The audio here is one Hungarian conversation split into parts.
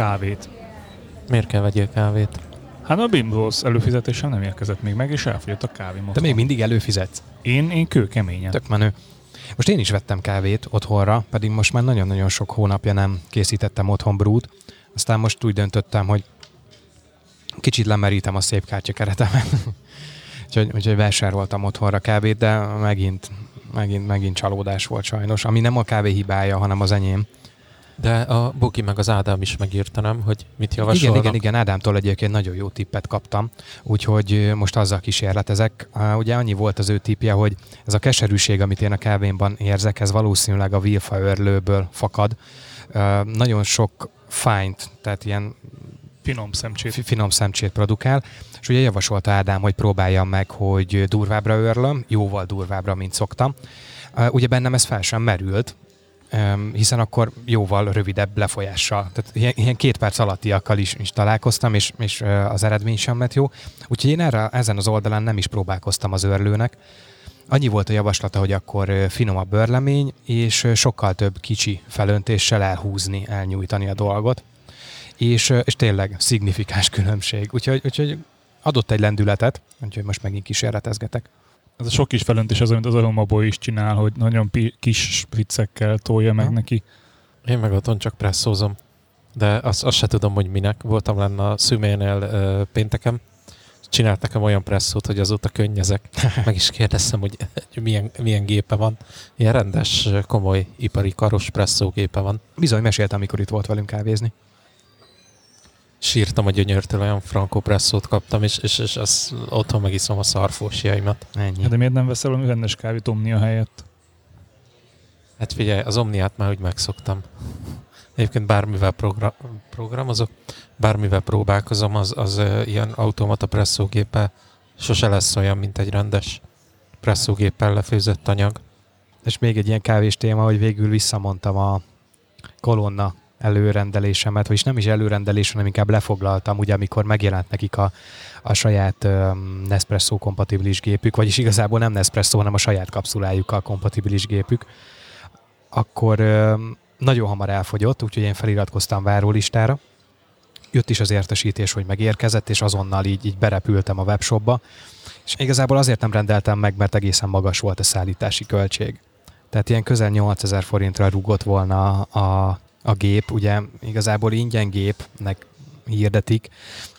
kávét. Miért kell vegyél kávét? Hát a Bimbo's előfizetésem nem érkezett még meg, és elfogyott a kávém De még mindig előfizetsz. Én, én kőkeményen. Tök menő. Most én is vettem kávét otthonra, pedig most már nagyon-nagyon sok hónapja nem készítettem otthon brút. Aztán most úgy döntöttem, hogy kicsit lemerítem a szép kártyakeretemet. úgyhogy, úgyhogy vásároltam otthonra kávét, de megint, megint, megint csalódás volt sajnos. Ami nem a kávé hibája, hanem az enyém. De a Bogi meg az Ádám is megírta, nem? Hogy mit javasolnak. Igen, igen, igen, Ádámtól egyébként nagyon jó tippet kaptam, úgyhogy most azzal kísérletezek. Ugye annyi volt az ő tippje, hogy ez a keserűség, amit én a kávémban érzek, ez valószínűleg a vilfa örlőből fakad. Nagyon sok fájnt, tehát ilyen Finom szemcsét. fi- finom szemcsét produkál, és ugye javasolta Ádám, hogy próbáljam meg, hogy durvábbra örlöm, jóval durvábbra, mint szoktam. Ugye bennem ez fel sem merült, hiszen akkor jóval rövidebb lefolyással, tehát ilyen, ilyen két perc alattiakkal is, is találkoztam, és, és az eredmény sem lett jó. Úgyhogy én erre, ezen az oldalán nem is próbálkoztam az örlőnek. Annyi volt a javaslata, hogy akkor finomabb örlemény, és sokkal több kicsi felöntéssel elhúzni, elnyújtani a dolgot. És, és tényleg szignifikáns különbség. Úgyhogy, úgyhogy adott egy lendületet, úgyhogy most megint kísérletezgetek. Ez a sok kis felöntés az, amit az Aromaboy is csinál, hogy nagyon pi- kis spriccekkel tolja meg Ha. neki. Én meg otthon csak presszózom. De azt, azt se tudom, hogy minek. Voltam lenne a szüménél ö, pénteken. Csinált nekem olyan presszót, hogy azóta könnyezek. Meg is kérdeztem, hogy milyen, milyen gépe van. Ilyen rendes, komoly, ipari karos presszógépe van. Bizony meséltem, amikor itt volt velünk kávézni. Sírtam a gyönyörtől, olyan frankó presszót kaptam, és, és, és az, otthon megiszom a szarfósiaimat. Ennyi. Hát de miért nem veszel valami rendes kávét Omnia helyett? Hát figyelj, az Omniát már úgy megszoktam. Egyébként bármivel progra- programozok, bármivel próbálkozom, az, az uh, ilyen automata presszógéppel sose lesz olyan, mint egy rendes presszógéppel lefőzött anyag. És még egy ilyen kávés téma, hogy végül visszamondtam a kolonna előrendelésemet, vagyis nem is előrendelés, hanem inkább lefoglaltam, ugye amikor megjelent nekik a, a saját um, Nespresso kompatibilis gépük, vagyis igazából nem Nespresso, hanem a saját kapszulájukkal kompatibilis gépük, akkor um, nagyon hamar elfogyott, úgyhogy én feliratkoztam várólistára. Jött is az értesítés, hogy megérkezett, és azonnal így, így berepültem a webshopba, és igazából azért nem rendeltem meg, mert egészen magas volt a szállítási költség. Tehát ilyen közel 8000 forintra rúgott volna a, a gép, ugye igazából ingyen gépnek hirdetik,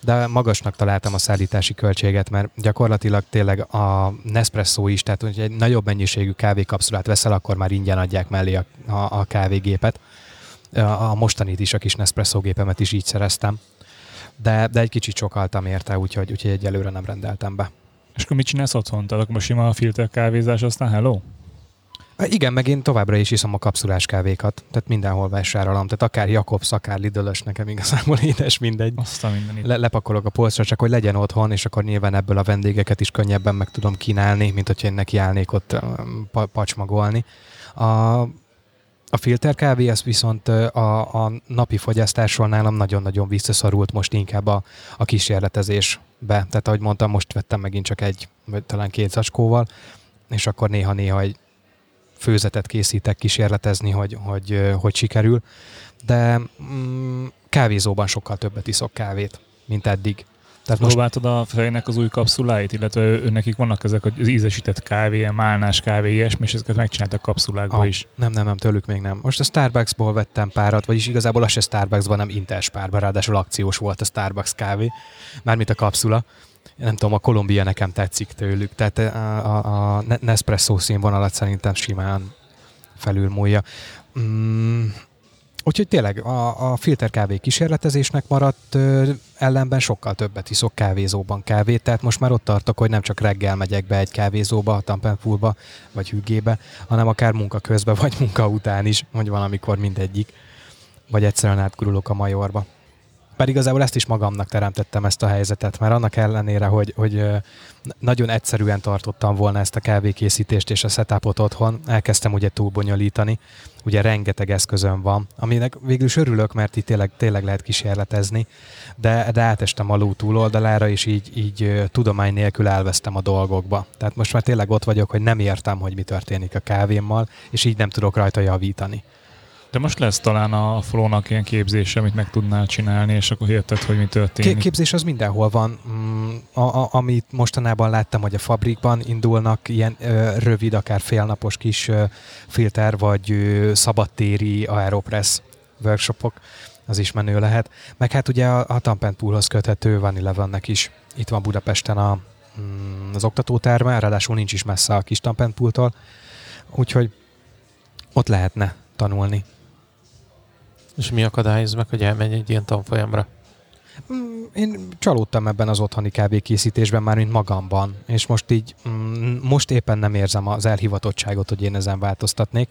de magasnak találtam a szállítási költséget, mert gyakorlatilag tényleg a Nespresso is, tehát hogy egy nagyobb mennyiségű kávékapszulát veszel, akkor már ingyen adják mellé a, a, a kávégépet. A, mostanit is, a kis Nespresso gépemet is így szereztem. De, de egy kicsit sokaltam érte, úgyhogy, úgyhogy egyelőre nem rendeltem be. És akkor mit csinálsz otthon? Tehát akkor most sima a filter kávézás, aztán hello? Igen, meg én továbbra is iszom a kapszulás kávékat, tehát mindenhol vásárolom, tehát akár Jakobs, akár Lidl-ös, nekem igazából édes mindegy. Azt a mindenit. Le- lepakolok a polcra, csak hogy legyen otthon, és akkor nyilván ebből a vendégeket is könnyebben meg tudom kínálni, mint hogyha én neki állnék ott pa- pacsmagolni. A, a filterkávé, az viszont ö, a, a napi fogyasztásról nálam nagyon-nagyon visszaszorult most inkább a, a kísérletezésbe. Tehát ahogy mondtam, most vettem megint csak egy, vagy talán két zacskóval, és akkor néha-néha egy főzetet készítek kísérletezni, hogy, hogy, hogy sikerül. De mm, kávézóban sokkal többet iszok kávét, mint eddig. Tehát most Próbáltad a fejnek az új kapszuláit, illetve ő, nekik vannak ezek az ízesített kávé, málnás kávé, ilyesmi, és ezeket megcsináltak kapszulákba Ah, is. Nem, nem, nem, tőlük még nem. Most a Starbucksból vettem párat, vagyis igazából az se Starbucksban, nem Interspárban, ráadásul akciós volt a Starbucks kávé, mármint a kapszula. Nem tudom, a Kolumbia nekem tetszik tőlük, tehát a, a, a Nespresso színvonalat szerintem simán felülmúlja. Mm, úgyhogy tényleg a, a filterkávé kísérletezésnek maradt, ö, ellenben sokkal többet iszok kávézóban kávét, tehát most már ott tartok, hogy nem csak reggel megyek be egy kávézóba, a Tampenpoolba, vagy hüggébe, hanem akár munka közben, vagy munka után is, vagy valamikor mindegyik. Vagy egyszerűen átgurulok a majorba. Pedig igazából ezt is magamnak teremtettem ezt a helyzetet, mert annak ellenére, hogy, hogy nagyon egyszerűen tartottam volna ezt a kávékészítést és a setupot otthon, elkezdtem ugye túlbonyolítani, ugye rengeteg eszközöm van, aminek végül is örülök, mert itt tényleg, tényleg lehet kísérletezni, de, de átestem a ló túloldalára, és így, így tudomány nélkül elvesztem a dolgokba. Tehát most már tényleg ott vagyok, hogy nem értem, hogy mi történik a kávémmal, és így nem tudok rajta javítani. De most lesz talán a Flónak ilyen képzése, amit meg tudnál csinálni, és akkor érted, hogy mi történik. Képzés az mindenhol van. Mm, a, a, amit mostanában láttam, hogy a fabrikban indulnak ilyen ö, rövid, akár félnapos kis ö, filter, vagy ö, szabadtéri aeropress workshopok, az is menő lehet. Meg hát ugye a, a Tampent Poolhoz köthető van Elevennek is. Itt van Budapesten a, mm, az oktatóterme, ráadásul nincs is messze a kis Tampent Pooltól, úgyhogy ott lehetne tanulni. És mi akadályoz meg, hogy elmenj egy ilyen tanfolyamra? Mm, Én csalódtam ebben az otthoni kávékészítésben, már mint magamban, és most így, mm, most éppen nem érzem az elhivatottságot, hogy én ezen változtatnék.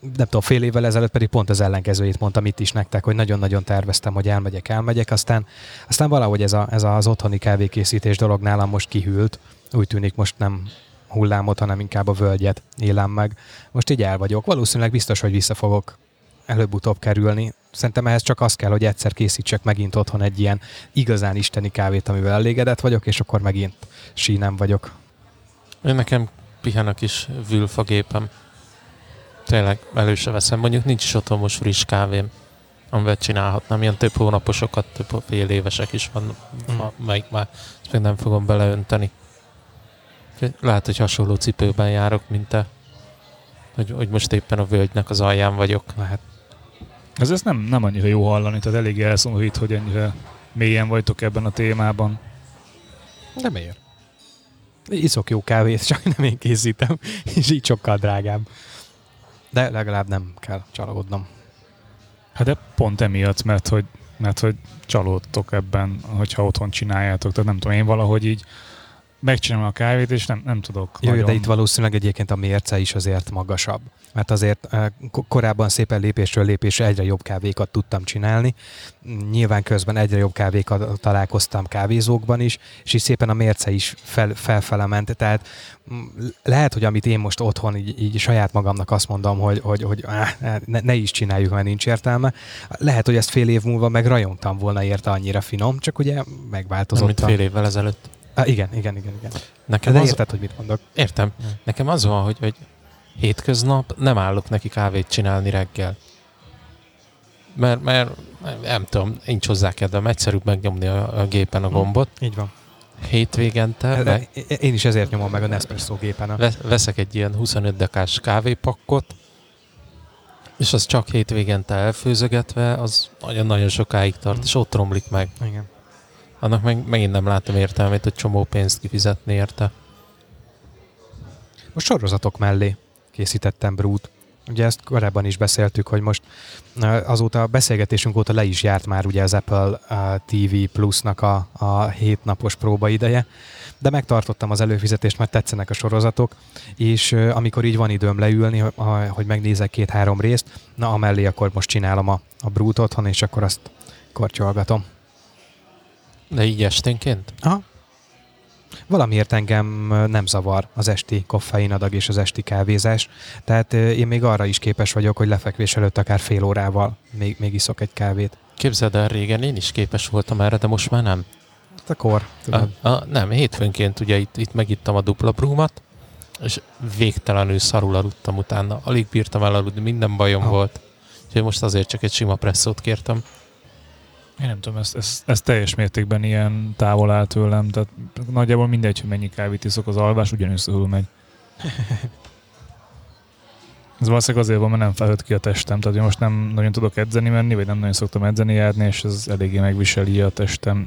Nem tudom, fél évvel ezelőtt pedig pont az ellenkezőjét mondtam itt is nektek, hogy nagyon-nagyon terveztem, hogy elmegyek, elmegyek, aztán, aztán valahogy ez, a, ez az otthoni kávékészítés dolog nálam most kihűlt. Úgy tűnik most nem hullámot, hanem inkább a völgyet élem meg. Most így el vagyok. Valószínűleg biztos, hogy vissza fogok előbb-utóbb kerülni. Szerintem ehhez csak az kell, hogy egyszer készítsek megint otthon egy ilyen igazán isteni kávét, amivel elégedett vagyok, és akkor megint sínem vagyok. Én nekem pihen a kis vülfagépem. Tényleg elő se veszem. Mondjuk nincs is otthon most friss kávém, amivel csinálhatnám. Ilyen több hónaposokat, több fél évesek is van, Mm. melyik már ezt még nem fogom beleönteni. Lehet, hogy hasonló cipőben járok, mint te. Hogy, hogy most éppen a völgynek az alján vagyok. Lehet. Ez, ez nem, nem annyira jó hallani, tehát elég elszomorít, hogy ennyire mélyen vagytok ebben a témában. De miért? Iszok jó kávét, csak nem én készítem, és így sokkal drágább. De legalább nem kell csalódnom. Hát de pont emiatt, mert hogy, mert hogy csalódtok ebben, hogyha otthon csináljátok. Tehát nem tudom, én valahogy így megcsinálom a kávét, és nem, nem tudok. Jó, nagyon... de itt valószínűleg egyébként a mérce is azért magasabb. Mert azért eh, ko- korábban szépen lépésről lépésre egyre jobb kávékat tudtam csinálni. Nyilván közben egyre jobb kávékat találkoztam kávézókban is, és így szépen a mérce is fel, felfele ment. Tehát mm, lehet, hogy amit én most otthon így, így saját magamnak azt mondom, hogy, hogy, hogy áh, ne, ne is csináljuk, mert nincs értelme. Lehet, hogy ezt fél év múlva meg rajongtam volna érte annyira finom, csak ugye megváltozott. mint a- fél évvel ezelőtt. Ah, igen, igen, igen, igen. Nekem De az, érted, hogy mit mondok. Értem. Nekem az van, hogy, hogy hétköznap nem állok neki kávét csinálni reggel. Mert, mert nem tudom, nincs hozzá kedvem, egyszerűbb megnyomni a, a gépen a gombot. Így van. Hétvégente meg De én is ezért nyomom meg a Nespresso gépen. A... ve- veszek egy ilyen 25 dekás kávépakkot, és az csak hétvégente elfőzögetve, az nagyon-nagyon sokáig tart, Mm. és ott romlik meg. Igen. Annak meg, megint nem látom értelmét, hogy csomó pénzt kifizetni érte. Most sorozatok mellé készítettem brút. Ugye ezt korábban is beszéltük, hogy most azóta a beszélgetésünk óta le is járt már ugye az Apple TV Plus-nak a, a hétnapos próbaideje, de megtartottam az előfizetést, mert tetszenek a sorozatok, és amikor így van időm leülni, hogy- megnézek két-három részt, na amellé akkor most csinálom a, a brút otthon, és akkor azt kortyolgatom. De így esténként? Aha. Valamiért engem nem zavar az esti koffeinadag és az esti kávézás, tehát én még arra is képes vagyok, hogy lefekvés előtt akár fél órával még, még iszok egy kávét. Képzeld el, régen én is képes voltam erre, de most már nem. Hát akkor. A, a, nem, hétfőnként ugye itt, itt megittam a dupla brúmat, és végtelenül szarul aludtam utána. Alig bírtam elaludni, minden bajom Ah. volt. Úgyhogy most azért csak egy sima presszót kértem. Én nem tudom, ez, ez, ez teljes mértékben ilyen távol áll tőlem, tehát nagyjából mindegy, hogy mennyi kávét iszok, az alvás ugyanúgy megy. Ez valószínűleg azért van, mert nem felhőtt ki a testem, tehát én most nem nagyon tudok edzeni menni, vagy nem nagyon szoktam edzeni járni, és ez eléggé megviseli a testem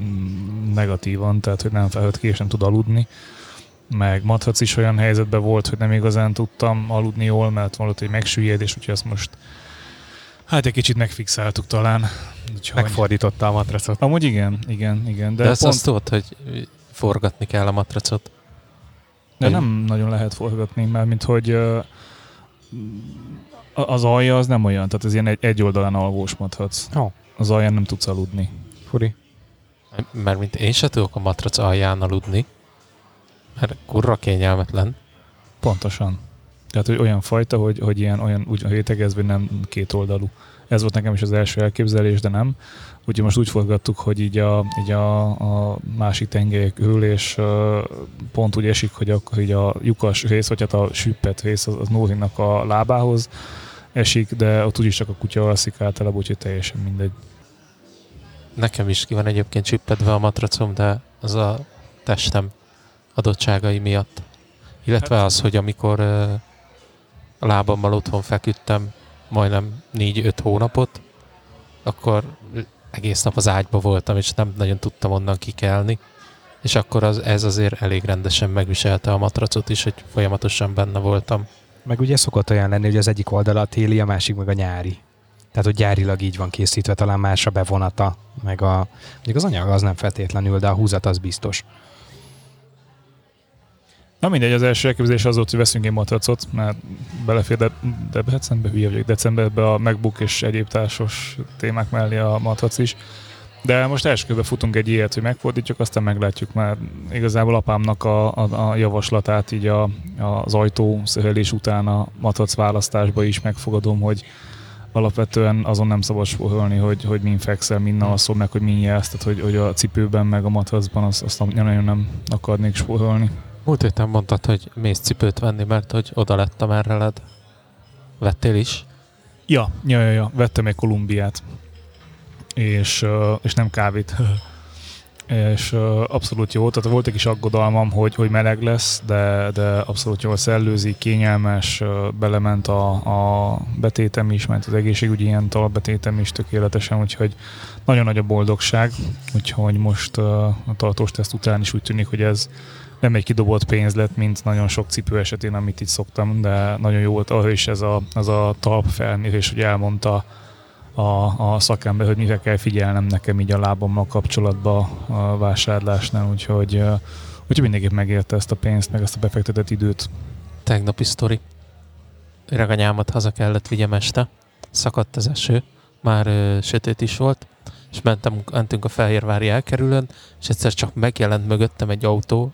negatívan, tehát hogy nem felhőtt ki, és nem tud aludni. Meg matrac is olyan helyzetben volt, hogy nem igazán tudtam aludni jól, mert volt egy megsüllyedés, úgyhogy ezt most hát egy kicsit megfixáltuk talán. Úgyhogy... megfordította a matracot. Amúgy igen, igen, igen. De, De, pont, azt tudod, hogy forgatni kell a matracot. de nem nagyon lehet forgatni, mert mint hogy az alja az nem olyan, tehát ez ilyen egy, egy oldalán alvósmathatsz. Ó, Az alján nem tudsz aludni. furi. Mert mint én se tudok a matrac alján aludni, mert kurra kényelmetlen. Pontosan. Tehát, hogy olyan fajta, hogy, hogy ilyen olyan úgy rétegezve nem két oldalú. Ez volt nekem is az első elképzelés, de nem. Úgyhogy most úgy forgattuk, hogy így a, így a, a másik tengelyek ül, és uh, pont úgy esik, hogy akkor így a lyukas rész, vagy hát a süppet rész az, az Nórinak a lábához esik, de ott úgyis csak a kutya alszik általában, úgyhogy teljesen mindegy. Nekem is ki van egyébként csippedve a matracom, de az a testem adottságai miatt. Illetve az, hogy amikor ö, a lábammal otthon feküdtem majdnem 4-5 hónapot, akkor egész nap az ágyba voltam, és nem nagyon tudtam onnan kikelni. És akkor az, ez azért elég rendesen megviselte a matracot is, hogy folyamatosan benne voltam. Meg ugye szokott olyan lenni, hogy az egyik oldala a téli, a másik meg a nyári. Tehát, hogy gyárilag így van készítve, talán más a bevonata, meg a... Mondjuk az anyag az nem feltétlenül, de a húzat az biztos. Na mindegy, az első elképzelés az volt, hogy veszünk egy matracot, mert belefér de, de december, hülye vagyok, decemberben a MacBook és egyéb társas témák mellé a matrac is. De most első körbe futunk egy ilyet, hogy megfordítjuk, aztán meglátjuk már igazából apámnak a, a, a javaslatát így a, az ajtó szerelés után a matrac választásba is megfogadom, hogy alapvetően azon nem szabad spórolni, hogy, hogy min fekszel, min alszol, meg hogy min jelsz, tehát hogy, hogy a cipőben meg a matracban azt, azt nagyon nem akarnék spórolni. Múlt héten mondtad, hogy mész cipőt venni, mert hogy oda lett merreled. Vettél is? Ja, ja, ja, ja. vettem egy Kolumbiát, és, és nem kávét. és abszolút jó, tehát volt egy kis aggodalmam, hogy, hogy meleg lesz, de, de abszolút jól szellőzik, kényelmes, belement a, a betétem is, mert az egészségügyi ilyen talbetétem is tökéletesen, úgyhogy nagyon nagy a boldogság, úgyhogy most a tartós teszt után is úgy tűnik, hogy ez nem egy kidobott pénz lett, mint nagyon sok cipő esetén, amit itt szoktam, de nagyon jó volt arra is ez a, az a talp felmérés, hogy elmondta a, a szakember, hogy mire kell figyelnem nekem így a lábammal kapcsolatban a vásárlásnál, úgyhogy, úgyhogy mindenképp megérte ezt a pénzt, meg ezt a befektetett időt. Tegnapi sztori. Reganyámat haza kellett vigyem este. Szakadt az eső, már ö, sötét is volt, és mentem, mentünk a Fehérvári elkerülön, és egyszer csak megjelent mögöttem egy autó,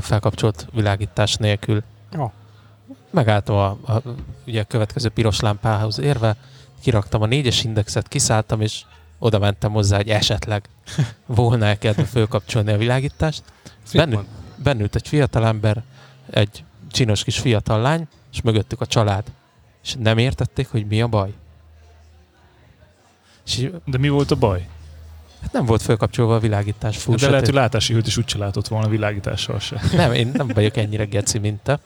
felkapcsolt világítás nélkül. Jó. Megálltam a, a, ugye a következő piros lámpához érve, kiraktam a négyes indexet, kiszálltam, és oda mentem hozzá, hogy esetleg volna el kedve fölkapcsolni a világítást. Bennül, bennült egy fiatalember, egy csinos kis fiatal lány, és mögöttük a család. És nem értették, hogy mi a baj. És De mi volt a baj? Hát nem volt fölkapcsolva a világítás full De lehet, hogy látási hőt is úgyse látott volna világítással se. Nem, én nem vagyok ennyire geci, mint te.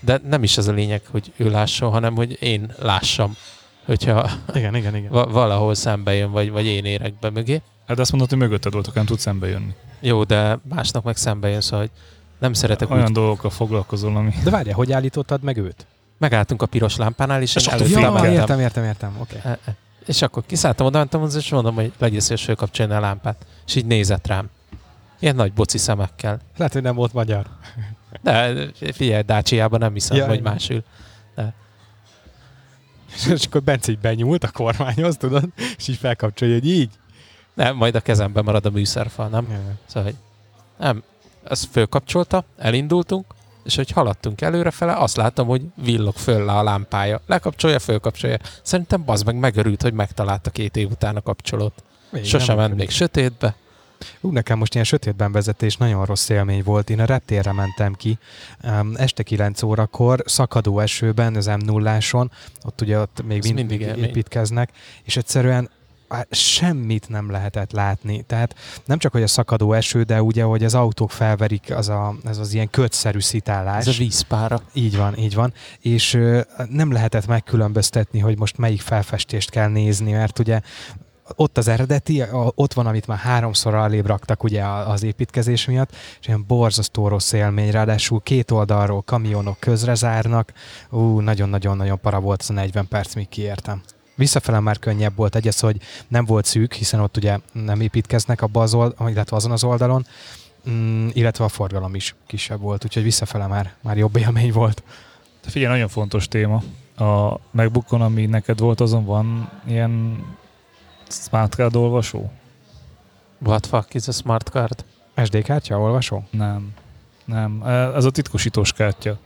De nem is ez a lényeg, hogy ő lásson, hanem hogy én lássam, hogyha Igen, igen, igen. va- valahol szembe jön, vagy, vagy én érek be mögé. Hát azt mondod, hogy mögötted voltak, nem tudsz szembe jönni. Jó, de másnak meg szembe jön, szóval hogy nem szeretek Olyan úgy. dolgokkal foglalkozol, ami... De várjál, hogy állítottad meg őt? Megálltunk a piros lámpánál, és, És én előtte Ja, értem, értem, értem. Oké. E- e. És akkor kiszálltam oda, mentem és mondom, hogy legyél szíves fölkapcsolni a lámpát. És így nézett rám. Ilyen nagy boci szemekkel. Lehet, hogy nem volt magyar. De figyelj, Dácsiában nem hiszem, Ja, ja, hogy másül. És akkor Bence így benyúlt a kormányhoz, tudod? És így felkapcsolja, hogy így. Nem, majd a kezemben marad a műszerfal, nem? Szóval, hogy nem, ezt fölkapcsolta, elindultunk, és hogy haladtunk előrefele, azt láttam, hogy villog föl le a lámpája. Lekapcsolja, fölkapcsolja. Szerintem bazd meg megörült, hogy megtalálta két év után a kapcsolót. Még Sosem ment még sötétbe. Ú, nekem most ilyen sötétben vezetés nagyon rossz élmény volt. Én a reptérre mentem ki um, este 9 órakor, szakadó esőben, az m 0 ott ugye ott még Ez mindig, építkeznek, és egyszerűen semmit nem lehetett látni. Tehát nem csak, hogy a szakadó eső, de ugye, hogy az autók felverik, az a, ez az ilyen kötszerű szitálás. Ez a vízpára. Így van, így van. És nem lehetett megkülönböztetni, hogy most melyik felfestést kell nézni, mert ugye ott az eredeti, ott van, amit már háromszor alébb raktak ugye az építkezés miatt, és ilyen borzasztó rossz élmény, ráadásul két oldalról kamionok közre zárnak, ú, nagyon-nagyon-nagyon para volt az a 40 perc, míg kiértem. Visszafele már könnyebb volt, egy az, hogy nem volt szűk, hiszen ott ugye nem építkeznek abba az oldalon, illetve azon az oldalon, mm, illetve a forgalom is kisebb volt, úgyhogy visszafele már, már jobb élmény volt. De figyelj, nagyon fontos téma. A MacBookon, ami neked volt, azon van ilyen smart card olvasó? What fuck is a smart card? SD kártya, olvasó? Nem. Nem. Ez a titkosítós kártya.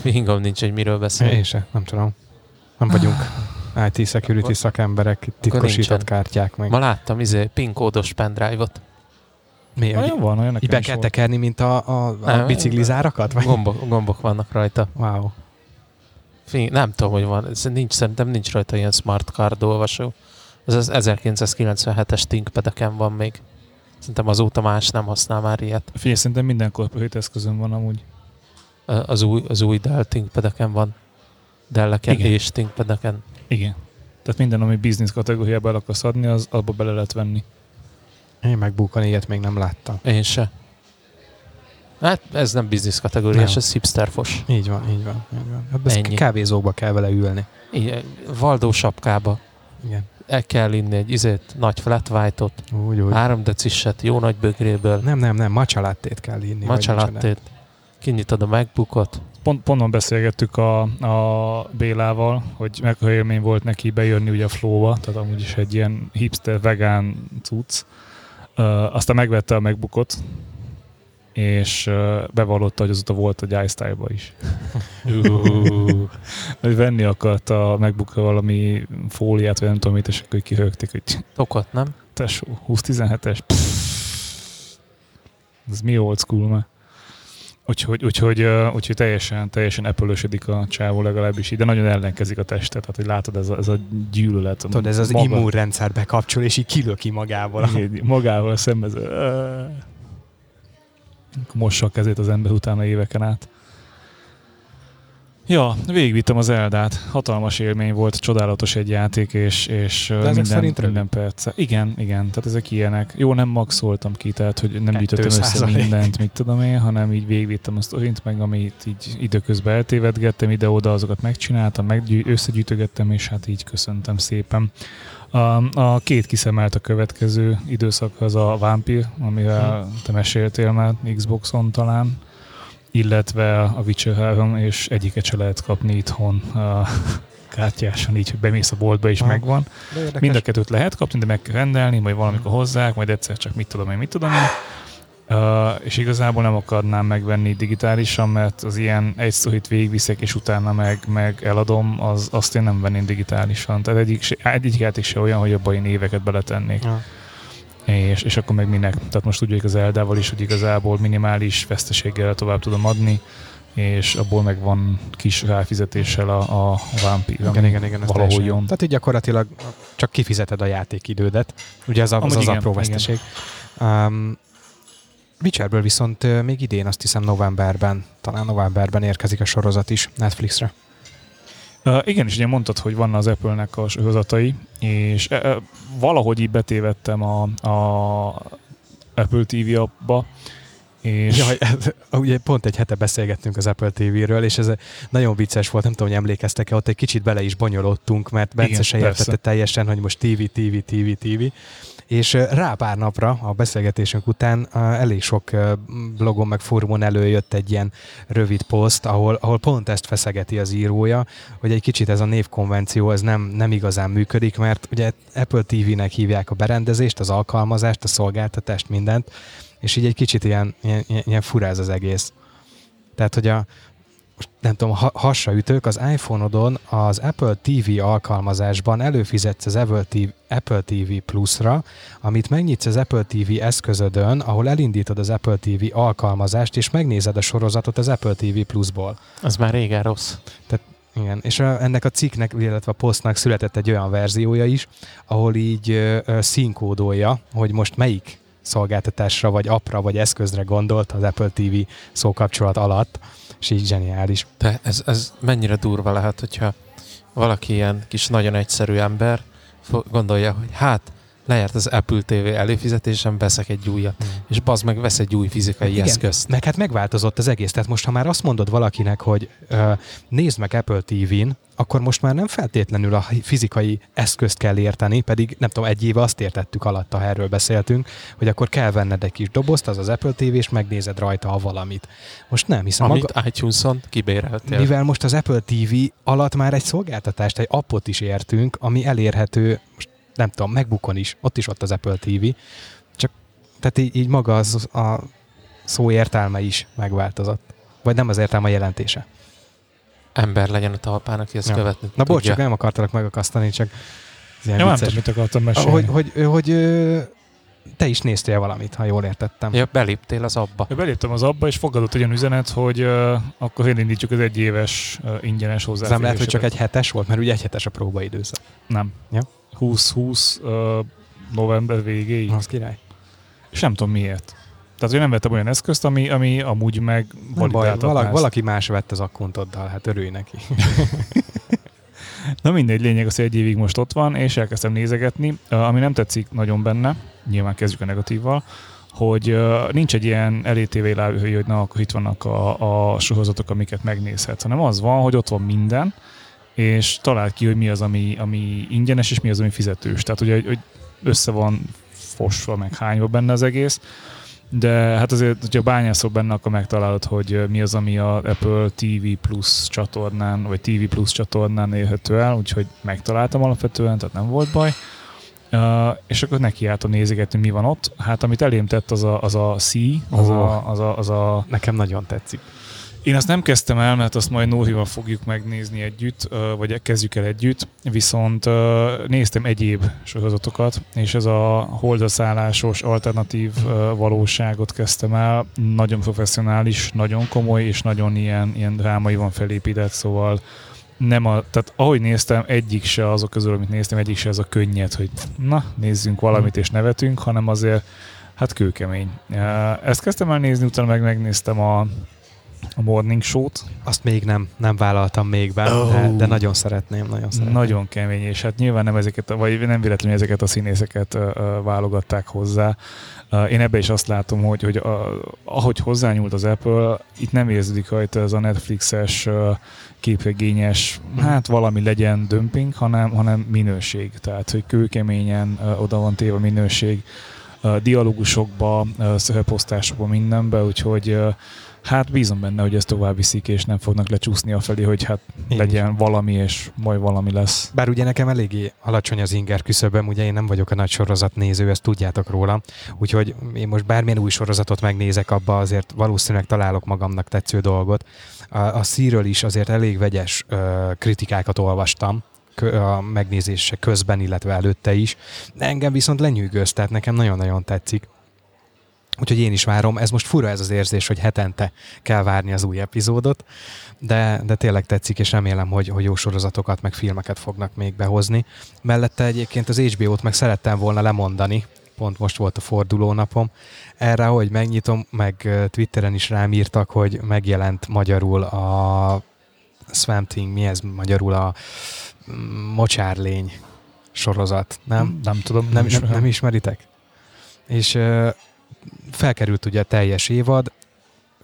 Fingom nincs, hogy miről beszél. Én se, nem tudom. Nem vagyunk IT security Akkor- szakemberek, titkosított kártyák meg. Ma láttam izé PIN kódos pendrive-ot. Mi, hogy Olyan van, olyan így nekem be kell volt. tekerni, mint a, a, a Nem. biciklizárakat? Vagy? Gombok, gombok vannak rajta. Wow. Fény, nem tudom, hogy van. Ez nincs, szerintem nincs rajta ilyen smart card olvasó. Ez az 1997-es ThinkPad-eken van még. Szerintem azóta más nem használ már ilyet. Figyelj, szerintem minden corporate eszközön van amúgy. Az új, az új Dell ThinkPad-eken van. Delleken Igen. és ThinkPad-eken. Igen. Tehát minden, ami business kategóriába el akarsz adni, az abba bele lehet venni. Én megbukani ilyet még nem láttam. Én se. Hát ez nem business kategóriás, Nem. ez hipsterfos. Így van, így van. Így van. Hát Ennyi. kávézóba kell vele ülni. Igen, Valdó sapkába. Igen. El kell inni egy izét, nagy flat white-ot, Úgy, úgy. három deciset, jó nagy bögréből, Nem, nem, nem, matcha lattét kell inni. lattét, kinyitod a MacBookot, Pont, ponton beszélgettük a, a Bélával, hogy mekkora élmény volt neki bejönni ugye a flow tehát amúgy is egy ilyen hipster, vegán cucc. Uh, aztán megvette a megbukot, és uh, bevallotta, hogy azóta volt egy iStyle-ba is. Hogy venni akart a megbukra valami fóliát, vagy nem tudom mit, és akkor kihögték, hogy tokot, nem? tesó, 20-17-es. Ez mi old school már. Úgyhogy, úgyhogy, úgyhogy teljesen, teljesen apple a csávó legalábbis így, de nagyon ellenkezik a testet, tehát hogy látod ez a, ez a gyűlölet. Tudod, ez az maga, immunrendszer bekapcsol, és így kilöki magával. Igen, magával szemben. ez mossa a kezét az ember utána éveken át. Ja, végigvittem az Eldát. Hatalmas élmény volt, csodálatos egy játék, és, és ezek minden, szerint minden perc. Igen, igen, tehát ezek ilyenek. Jó, nem maxoltam ki, tehát hogy nem gyűjtöttem össze 200%. mindent, mit tudom én, hanem így végigvittem a sztorint, meg amit így időközben eltévedgettem, ide-oda azokat megcsináltam, meggyű, összegyűjtögettem, és hát így köszöntem szépen. A, a két kiszemelt a következő időszak az a Vampire, amivel te meséltél már Xboxon talán, illetve a Witcher 3, és egyiket se lehet kapni itthon kártyásan, így, hogy bemész a boltba és Aha. megvan. Mind a kettőt lehet kapni, de meg kell rendelni, majd valamikor hozzák, majd egyszer csak mit tudom én, mit tudom én. Uh, és igazából nem akarnám megvenni digitálisan, mert az ilyen egy szorít végigviszek, és utána meg, meg eladom, az, azt én nem venném digitálisan. Tehát egyik, egyik játék se olyan, hogy abban én éveket beletennék. Ja. És, és akkor meg minek. Tehát most tudjuk az Eldával is, hogy igazából minimális veszteséggel tovább tudom adni, és abból meg van kis ráfizetéssel a, a Vampire. Igen, igen, igen. Valahol jön. Tehát így gyakorlatilag csak kifizeted a játékidődet. Ugye ez, a, az, az igen, apró igen. veszteség. Um, Witcherből viszont még idén azt hiszem novemberben, talán novemberben érkezik a sorozat is Netflixre. Uh, igen, és ugye mondtad, hogy van az Apple-nek a sorozatai, és uh, valahogy így betévettem a, a Apple TV appba, és Jaj, ugye pont egy hete beszélgettünk az Apple TV-ről, és ez nagyon vicces volt, nem tudom, hogy emlékeztek-e, ott egy kicsit bele is bonyolódtunk, mert Bence Igen, se értette teljesen, hogy most TV, TV, TV, TV. És rá pár napra a beszélgetésünk után elég sok blogon meg fórumon előjött egy ilyen rövid poszt, ahol, ahol pont ezt feszegeti az írója, hogy egy kicsit ez a névkonvenció ez nem, nem igazán működik, mert ugye Apple TV-nek hívják a berendezést, az alkalmazást, a szolgáltatást, mindent, és így egy kicsit ilyen, ilyen, ilyen, ez az egész. Tehát, hogy a, most nem tudom, ha, hasraütők, az iPhone-odon az Apple TV alkalmazásban előfizetsz az Apple TV, Apple TV Plus-ra, amit megnyitsz az Apple TV eszközödön, ahol elindítod az Apple TV alkalmazást, és megnézed a sorozatot az Apple TV Plus-ból. Az már régen rossz. Igen, és a, ennek a cikknek, illetve a posztnak született egy olyan verziója is, ahol így ö, ö, színkódolja, hogy most melyik szolgáltatásra, vagy appra, vagy eszközre gondolt az Apple TV szókapcsolat alatt, és így zseniális. De ez, ez mennyire durva lehet, hogyha valaki ilyen kis nagyon egyszerű ember gondolja, hogy hát lejárt az Apple TV előfizetésen, veszek egy újat, és bazd meg vesz egy új fizikai Igen. eszközt. Meg hát megváltozott az egész. Tehát most, ha már azt mondod valakinek, hogy ö, nézd meg Apple TV-n, akkor most már nem feltétlenül a fizikai eszközt kell érteni, pedig nem tudom, egy éve azt értettük alatta, ha erről beszéltünk, hogy akkor kell venned egy kis dobozt, az az Apple TV, és megnézed rajta a valamit. Most nem, hiszen Amit maga, iTunes-on kibéreltél. mivel most az Apple TV alatt már egy szolgáltatást, egy appot is értünk, ami elérhető, most nem tudom, megbukon is, ott is ott az Apple TV, csak tehát így, így maga az a szó értelme is megváltozott. Vagy nem az értelme a jelentése. Ember legyen a talpán, aki ezt Ja. követni Na bocs, csak nem akartalak megakasztani, csak ez ilyen Ja, nem vicces. tudom, mit akartam mesélni. hogy, hogy, hogy, hogy te is néztél valamit, ha jól értettem. Ja, beléptél az abba. Ja, beléptem az abba, és fogadott egy olyan üzenet, hogy uh, akkor elindítjuk az egyéves uh, ingyenes Ez nem hozzáféréseket. lehet, hogy csak egy hetes volt, mert ugye egy hetes a próbaidőszak. Nem. Ja. 20-20 uh, november végéig. Az király. És nem tudom miért. Tehát, hogy nem vettem olyan eszközt, ami, ami amúgy meg Nem baj, valaki, valaki más vett az akkontoddal, hát örülj neki. Na mindegy, lényeg az, hogy egy évig most ott van, és elkezdtem nézegetni. Ami nem tetszik nagyon benne, nyilván kezdjük a negatívval, hogy nincs egy ilyen elétévé lábhői, hogy na, akkor itt vannak a, a sorozatok, amiket megnézhetsz, hanem az van, hogy ott van minden, és találd ki, hogy mi az, ami, ami ingyenes, és mi az, ami fizetős. Tehát ugye, hogy, hogy össze van fosva, meg hányva benne az egész, de hát azért, hogyha bányászol benne, akkor megtalálod, hogy mi az, ami a Apple TV Plus csatornán, vagy TV Plus csatornán érhető el, úgyhogy megtaláltam alapvetően, tehát nem volt baj. Uh, és akkor nekiálltam nézegetni, mi van ott. Hát amit elém tett, az a, az a C, az, Ó. a, az, a, az a Nekem nagyon tetszik. Én azt nem kezdtem el, mert azt majd Nórival fogjuk megnézni együtt, vagy kezdjük el együtt, viszont néztem egyéb sorozatokat, és ez a holdaszállásos alternatív valóságot kezdtem el. Nagyon professzionális, nagyon komoly, és nagyon ilyen, ilyen drámai van felépített, szóval nem a, tehát ahogy néztem, egyik se azok közül, amit néztem, egyik se ez a könnyed, hogy na, nézzünk valamit és nevetünk, hanem azért hát kőkemény. Ezt kezdtem el nézni, utána meg megnéztem a, a Morning Show-t. Azt még nem, nem vállaltam még be, Oh. de, de nagyon szeretném, nagyon szeretném. Nagyon kemény, és hát nyilván nem ezeket, vagy nem véletlenül ezeket a színészeket ö, válogatták hozzá. Ö, Én ebbe is azt látom, hogy, hogy a, ahogy hozzányúlt az Apple, itt nem érződik rajta ez a Netflixes ö, képregényes, hát valami legyen dömping, hanem, hanem minőség. Tehát, hogy kőkeményen ö, oda van téve minőség, ö, dialógusokba, ö, szöveposztásokba, mindenbe, úgyhogy ö, hát bízom benne, hogy ezt tovább viszik, és nem fognak lecsúszni a felé, hogy hát Én legyen valami, és majd valami lesz. Bár ugye nekem eléggé alacsony az inger küszöböm, ugye én nem vagyok a nagy sorozat néző, ezt tudjátok róla, úgyhogy én most bármilyen új sorozatot megnézek abba, azért valószínűleg találok magamnak tetsző dolgot. A, a szíről is azért elég vegyes ö, kritikákat olvastam, a megnézése közben, illetve előtte is. De engem viszont lenyűgöz, tehát nekem nagyon-nagyon tetszik. Úgyhogy én is várom. Ez most fura ez az érzés, hogy hetente kell várni az új epizódot, de, de tényleg tetszik, és remélem, hogy, hogy jó sorozatokat, meg filmeket fognak még behozni. Mellette egyébként az HBO-t meg szerettem volna lemondani, pont most volt a fordulónapom. Erre, hogy megnyitom, meg Twitteren is rám írtak, hogy megjelent magyarul a Swamp Thing, mi ez magyarul a mm, mocsárlény sorozat, nem? Nem tudom. Nem, nem, ismerem. nem ismeritek? És felkerült ugye a teljes évad,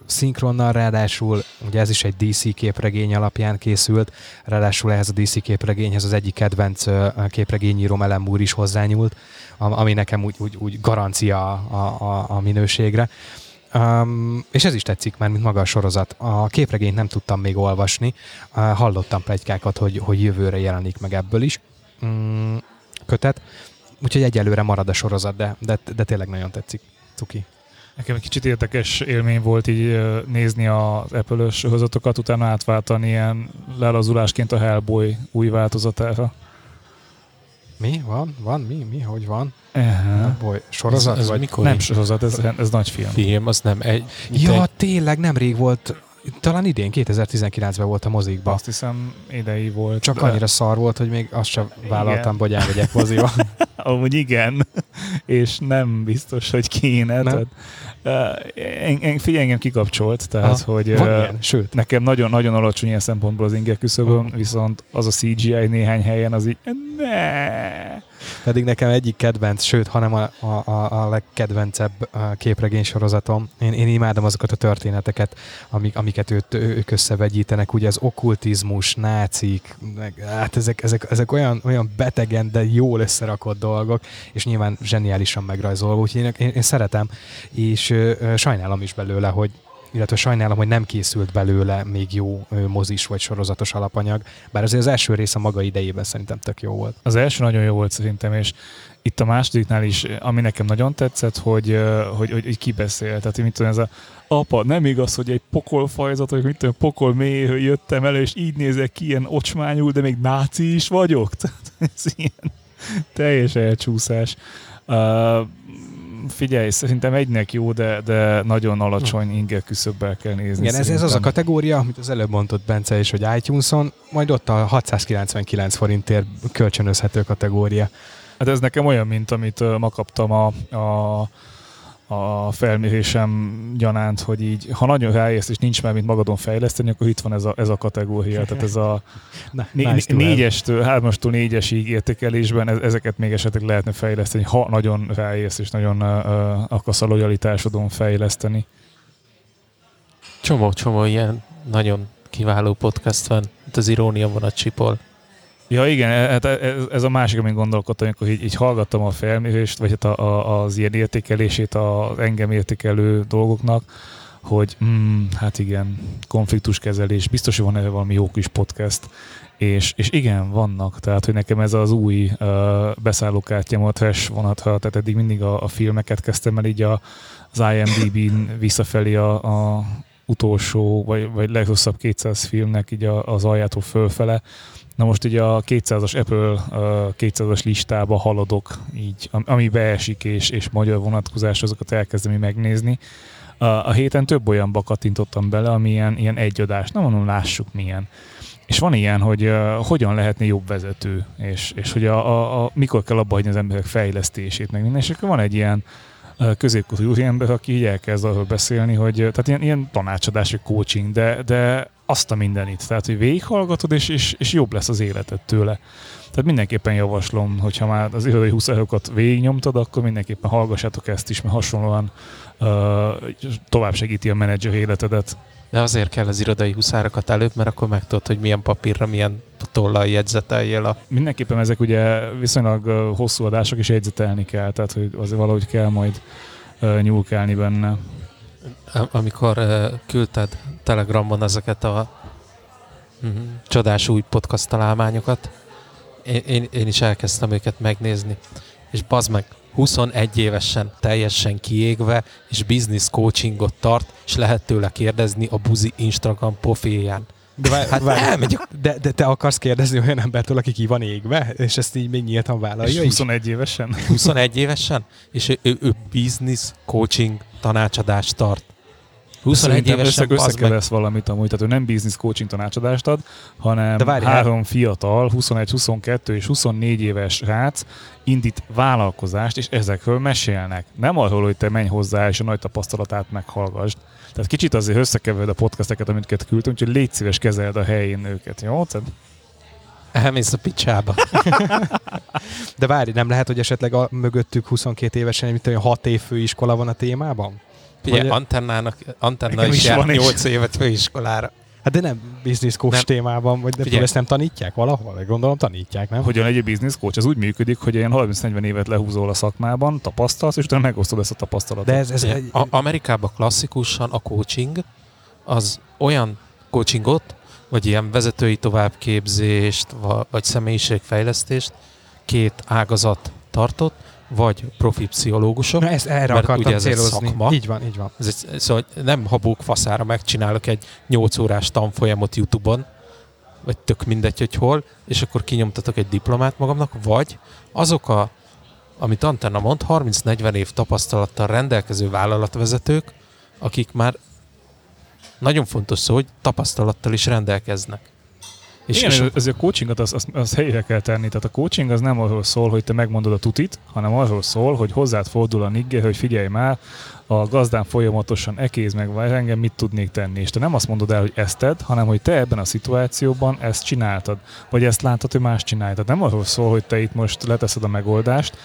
szinkronnal ráadásul, ugye ez is egy DC képregény alapján készült, ráadásul ehhez a DC képregényhez az egyik kedvenc ö, képregényírom Ellen Moore is hozzányúlt, am- ami nekem úgy, úgy, úgy garancia a, a, a minőségre. Um, és ez is tetszik már, mint maga a sorozat. A képregényt nem tudtam még olvasni, uh, hallottam plegykákat, hogy, hogy jövőre jelenik meg ebből is mm, kötet, úgyhogy egyelőre marad a sorozat, de, de, de tényleg nagyon tetszik. Cuki. Nekem egy kicsit érdekes élmény volt így nézni az Apple-ös sorozatokat, utána átváltani ilyen lelazulásként a Hellboy új változatára. Mi? Van? Van? Mi? Mi? Hogy van? Uh-huh. Boy, sorozat? Ez, ez vagy? mikor? Nem sorozat, ez, ez nagy film. film, az nem egy... Ja, egy tényleg nemrég volt, talán idén, 2019-ben volt a mozikba. Azt hiszem idei volt. Csak de- annyira szar volt, hogy még azt sem vállaltam, Igen. hogy elmegyek moziba. Amúgy igen, és nem biztos, hogy kéne. Nem? Tehát, en, en, figyelj, engem kikapcsolt, tehát, Ha, hogy uh? Sőt, nekem nagyon, nagyon alacsony ilyen szempontból az inger küszöböm, viszont az a CGI néhány helyen az így, ne. Pedig nekem egyik kedvenc, sőt, hanem a, a, a, legkedvencebb uh, képregény sorozatom. Én, én imádom azokat a történeteket, amik, amiket őt, ők összevegyítenek, ugye az okkultizmus, nácik, meg, hát ezek, ezek, ezek olyan, olyan betegen, de jól összerakott dolgok, és nyilván zseniálisan megrajzolva, úgyhogy én, én, én szeretem, és ö, sajnálom is belőle, hogy illetve sajnálom, hogy nem készült belőle még jó mozis vagy sorozatos alapanyag, bár azért az első rész a maga idejében szerintem tök jó volt. Az első nagyon jó volt szerintem, és itt a másodiknál is, ami nekem nagyon tetszett, hogy, hogy, hogy, hogy kibeszél. Tehát, mit tudom, ez a apa, nem igaz, hogy egy pokolfajzat, vagy mit tudom, pokol mélyről jöttem elő, és így nézek ki, ilyen ocsmányul, de még náci is vagyok. Tehát ez ilyen teljes elcsúszás. Uh, figyelj, szerintem egynek jó, de, de nagyon alacsony inger küszöbbel kell nézni. Igen, ez, ez az a kategória, amit az előbb mondott Bence is, hogy iTunes-on, majd ott a 699 forintért kölcsönözhető kategória. Hát ez nekem olyan, mint amit ma kaptam a, a, a felmérésem gyanánt, hogy így, ha nagyon ráérsz és nincs már mint magadon fejleszteni, akkor itt van ez a, ez a kategória. Tehát ez a né- nice have. négyestől, hármastól négyesig értékelésben ez, ezeket még esetleg lehetne fejleszteni, ha nagyon ráérsz és nagyon ö, akarsz a lojalitásodon fejleszteni. Csomó-csomó ilyen nagyon kiváló podcast van. Itt az irónia van a csipol. Ja igen, hát ez, ez a másik, amin gondolkodtam, amikor így, így hallgattam a felmérést, vagy hát a, a, az ilyen értékelését az engem értékelő dolgoknak, hogy mm, hát igen, konfliktuskezelés, biztos, hogy van erre valami jó kis podcast, és, és igen, vannak, tehát hogy nekem ez az új uh, beszállókártyám a trash vonatra, tehát eddig mindig a, a filmeket kezdtem el így a, az IMDb-n visszafelé a, a utolsó, vagy, vagy legrosszabb 200 filmnek így a, az aljától fölfele, Na most ugye a 200-as Apple uh, 200-as listába haladok, így, am- ami beesik, és, és magyar vonatkozás, azokat elkezdem megnézni. A, a héten több olyanba kattintottam bele, ami ilyen, ilyen egyadás. Na mondom, lássuk milyen. És van ilyen, hogy uh, hogyan lehetni jobb vezető, és, és hogy a, a, a, mikor kell abba hagyni az emberek fejlesztését, meg minden. És akkor van egy ilyen uh, középkorú ember, aki így elkezd arról beszélni, hogy tehát ilyen, ilyen tanácsadás, vagy coaching, de, de azt a mindenit. Tehát, hogy végighallgatod, és, és, és jobb lesz az életed tőle. Tehát mindenképpen javaslom, hogyha már az irodai 20 eurókat végignyomtad, akkor mindenképpen hallgassátok ezt is, mert hasonlóan uh, tovább segíti a menedzser életedet. De azért kell az irodai huszárokat előbb, mert akkor megtudod, hogy milyen papírra, milyen tollal jegyzeteljél a... Mindenképpen ezek ugye viszonylag hosszú adások, és jegyzetelni kell, tehát hogy azért valahogy kell majd uh, nyúlkálni benne. Am- Amikor uh, küldted Telegramon ezeket a mm, csodás új podcast találmányokat, én, én, én is elkezdtem őket megnézni, és bazd meg, 21 évesen, teljesen kiégve, és business coachingot tart, és lehet tőle kérdezni a buzi Instagram profilján. De, várj, Hát várj, elmegyek. de, de te akarsz kérdezni olyan embertől, aki ki van égve, és ezt így még nyíltan És vállalja is? 21 évesen? 21 évesen, és ő, ő, ő business coaching tanácsadást tart. 21 Szerintem évesen, össze, összekeversz valamit amúgy, tehát ő nem business coaching tanácsadást ad, hanem De várj, három fiatal, 21, 22 és 24 éves rác indít vállalkozást, és ezekről mesélnek. Nem arról, hogy te menj hozzá, és a nagy tapasztalatát meghallgassd. Tehát kicsit azért összekevered a podcasteket, amiket küldtem, úgyhogy légy szíves kezeld a helyén őket, jó? Tehát Elmész a picsába. De várj, nem lehet, hogy esetleg a mögöttük 22 évesen, mint olyan 6 év főiskola van a témában? Ugye Vagy- Antennának, Antenna is, is jár van is. 8 évet főiskolára. Hát de nem business coach Nem. témában, vagy de Figyelj. ezt nem tanítják valahol? Gondolom tanítják, nem? hogyan egy business coach? Ez úgy működik, hogy ilyen 30-40 évet lehúzol a szakmában, tapasztalsz, és utána megosztod ezt a tapasztalatot. De ez, ez egy, a, Amerikában klasszikusan a coaching az olyan coachingot, vagy ilyen vezetői továbbképzést, va- vagy személyiségfejlesztést két ágazat tartott, vagy profi pszichológusok. Na, ezt erre mert akartam ugye ez egy célozni. szakma. Így van, így van. Ez egy, szóval nem habók faszára megcsinálok egy 8 órás tanfolyamot Youtube-on, vagy tök mindegy, hogy hol, és akkor kinyomtatok egy diplomát magamnak, vagy azok a, amit Antenna mond, 30-40 év tapasztalattal rendelkező vállalatvezetők, akik már nagyon fontos szó, hogy tapasztalattal is rendelkeznek. És, Igen, és ez, a coachingot az, az, az helyre kell tenni. Tehát a coaching az nem arról szól, hogy te megmondod a tutit, hanem arról szól, hogy hozzád fordul a nigger, hogy figyelj már, a gazdán folyamatosan ekéz meg, vagy engem mit tudnék tenni. És te nem azt mondod el, hogy ezt tedd, hanem hogy te ebben a szituációban ezt csináltad, vagy ezt látod, hogy más csinálja. Tehát nem arról szól, hogy te itt most leteszed a megoldást,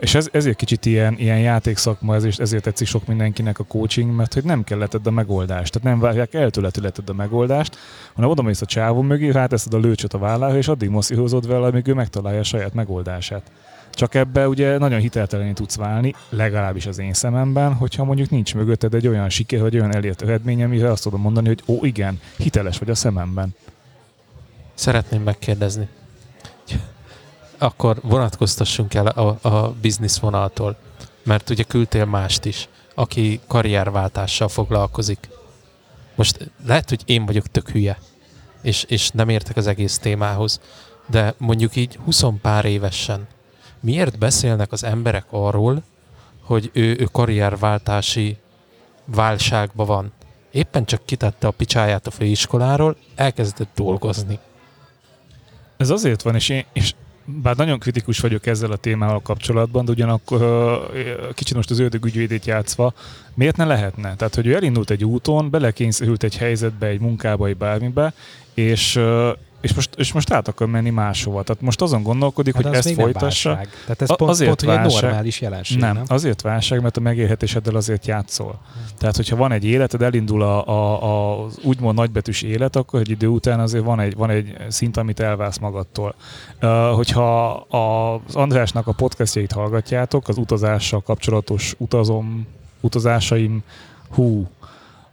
És ez, ezért kicsit ilyen, ilyen játékszakma, ezért, ezért tetszik sok mindenkinek a coaching, mert hogy nem kell letedd a megoldást. Tehát nem várják el tőled, hogy letedd a megoldást, hanem oda mész a csávó mögé, ráteszed a lőcsöt a vállára, és addig moszihozod vele, amíg ő megtalálja a saját megoldását. Csak ebbe ugye nagyon hiteltelenül tudsz válni, legalábbis az én szememben, hogyha mondjuk nincs mögötted egy olyan siker, vagy olyan elért eredmény, amire azt tudom mondani, hogy ó igen, hiteles vagy a szememben. szeretném megkérdezni. Akkor vonatkoztassunk el a, a biznisz vonaltól, mert ugye küldtél mást is, aki karrierváltással foglalkozik. Most lehet, hogy én vagyok tök hülye, és, és nem értek az egész témához, de mondjuk így 20 pár évesen miért beszélnek az emberek arról, hogy ő, ő karrierváltási válságban van. Éppen csak kitette a picsáját a főiskoláról, elkezdett dolgozni. Ez azért van, és, én, és bár nagyon kritikus vagyok ezzel a témával kapcsolatban, de ugyanakkor kicsit most az ördög ügyvédét játszva, miért ne lehetne? Tehát, hogy ő elindult egy úton, belekényszerült egy helyzetbe, egy munkába, egy bármibe, és, és most, és most át akar menni máshova. Tehát most azon gondolkodik, Hát hogy ezt folytassa. válság. Tehát ez A- pont, azért pont hogy egy válság. normális jelenség, Nem, nem? azért válság, mert a megélhetéseddel azért játszol. Tehát, hogyha van egy életed, elindul a, a, a, az úgymond nagybetűs élet, akkor egy idő után azért van egy, van egy szint, amit elvász magadtól. Uh, hogyha a, az Andrásnak a podcastjait hallgatjátok, az utazással kapcsolatos utazom, utazásaim, hú,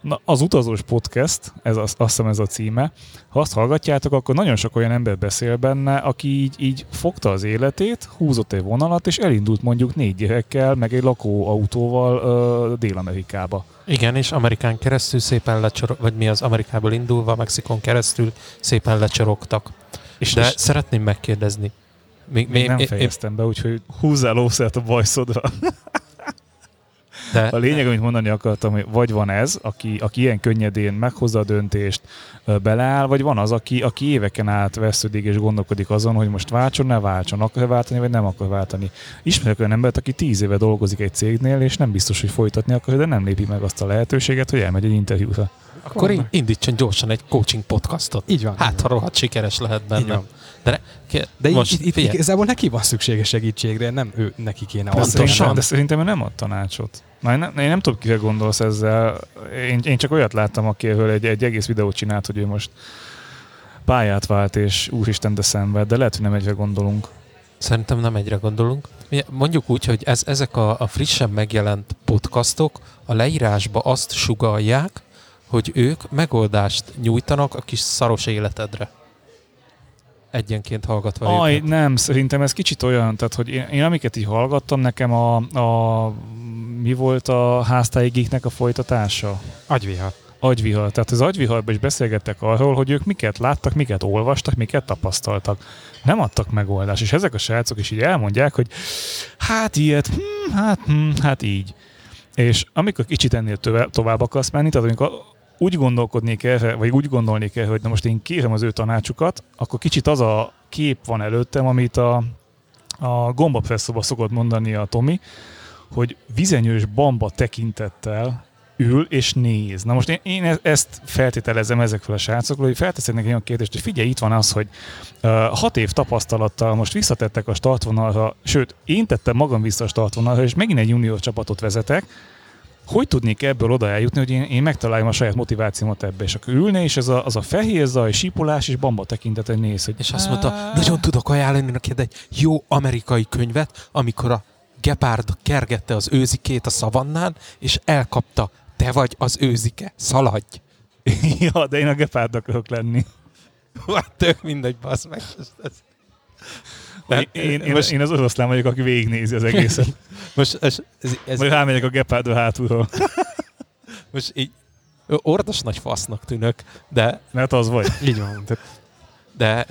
Na, az utazós podcast, ez az, azt hiszem ez a címe, ha azt hallgatjátok, akkor nagyon sok olyan ember beszél benne, aki így, így fogta az életét, húzott egy vonalat, és elindult mondjuk négy gyerekkel, meg egy lakóautóval ö, Dél-Amerikába. Igen, és Amerikán keresztül szépen lecsorog, vagy mi az Amerikából indulva, Mexikon keresztül szépen lecsorogtak. És, De és szeretném megkérdezni. Még, még nem én- fejeztem be, úgyhogy húzzál lószert a bajszodra. de, A lényeg, amit mondani akartam, hogy vagy van ez, aki, aki ilyen könnyedén meghozza a döntést, beleáll, vagy van az, aki, aki éveken át vesződik és gondolkodik azon, hogy most váltson, ne váltson, akar váltani, vagy nem akar váltani. Ismerek olyan embert, aki tíz éve dolgozik egy cégnél, és nem biztos, hogy folytatni akar, de nem lépi meg azt a lehetőséget, hogy elmegy egy interjúra. akkor in- indítson gyorsan egy coaching podcastot. Így van. Hát, így ha rohadt sikeres lehet Így benne. van. De, ne, De most itt, itt, igazából neki van szüksége segítségre, nem ő neki kéne. Pontosan. szerintem, de szerintem ő nem ad tanácsot. Na, én, nem, én nem tudom, kire gondolsz ezzel. Én, én csak olyat láttam, akiről egy, egy egész videót csinált, hogy ő most pályát vált, és úristen, de szenved, de lehet, hogy nem egyre gondolunk. Szerintem nem egyre gondolunk. Mondjuk úgy, hogy ez, ezek a, a frissen megjelent podcastok a leírásba azt sugalják, hogy ők megoldást nyújtanak a kis szaros életedre. Egyenként hallgatva Aj, őket. nem, szerintem ez kicsit olyan, tehát hogy én, én amiket így hallgattam, nekem a, a mi volt a háztáigiknek a folytatása? Agyvihat. Agyvihar. Tehát az agyviharban is beszélgettek arról, hogy ők miket láttak, miket olvastak, miket tapasztaltak. Nem adtak megoldást. És ezek a srácok is így elmondják, hogy hát ilyet, hm, hát, hm, hát így. És amikor kicsit ennél tovább akarsz menni, tehát amikor úgy gondolkodnék erre, vagy úgy gondolnék erre, hogy na most én kérem az ő tanácsukat, akkor kicsit az a kép van előttem, amit a, a gombapresszóba szokott mondani a Tomi, hogy vizenyős bamba tekintettel ül és néz. Na most én, én e- ezt feltételezem ezekről a srácokról, hogy felteszek neki olyan kérdést, hogy figyelj, itt van az, hogy uh, hat év tapasztalattal most visszatettek a startvonalra, sőt, én tettem magam vissza a startvonalra, és megint egy junior csapatot vezetek, hogy tudnék ebből oda eljutni, hogy én, én megtaláljam a saját motivációmat ebbe, és akkor ülne, és ez a, az a fehér zaj, sípolás és bamba tekinteten néz, hogy És azt mondta, nagyon tudok ajánlani neked egy jó amerikai könyvet, amikor a gepárd kergette az őzikét a szavannán, és elkapta. Te vagy az őzike, szaladj! ja, de én a gepárd akarok lenni. Hát tök mindegy, bassz meg. Ez- ez- Én, én, most, én az oroszlán vagyok, aki végignézi az egészet. most, ez, ez, ez, Majd rámegyek a gepárdra hátulról, most így ordas nagy fasznak tűnök, de, mert az vagy. Így van. Tehát de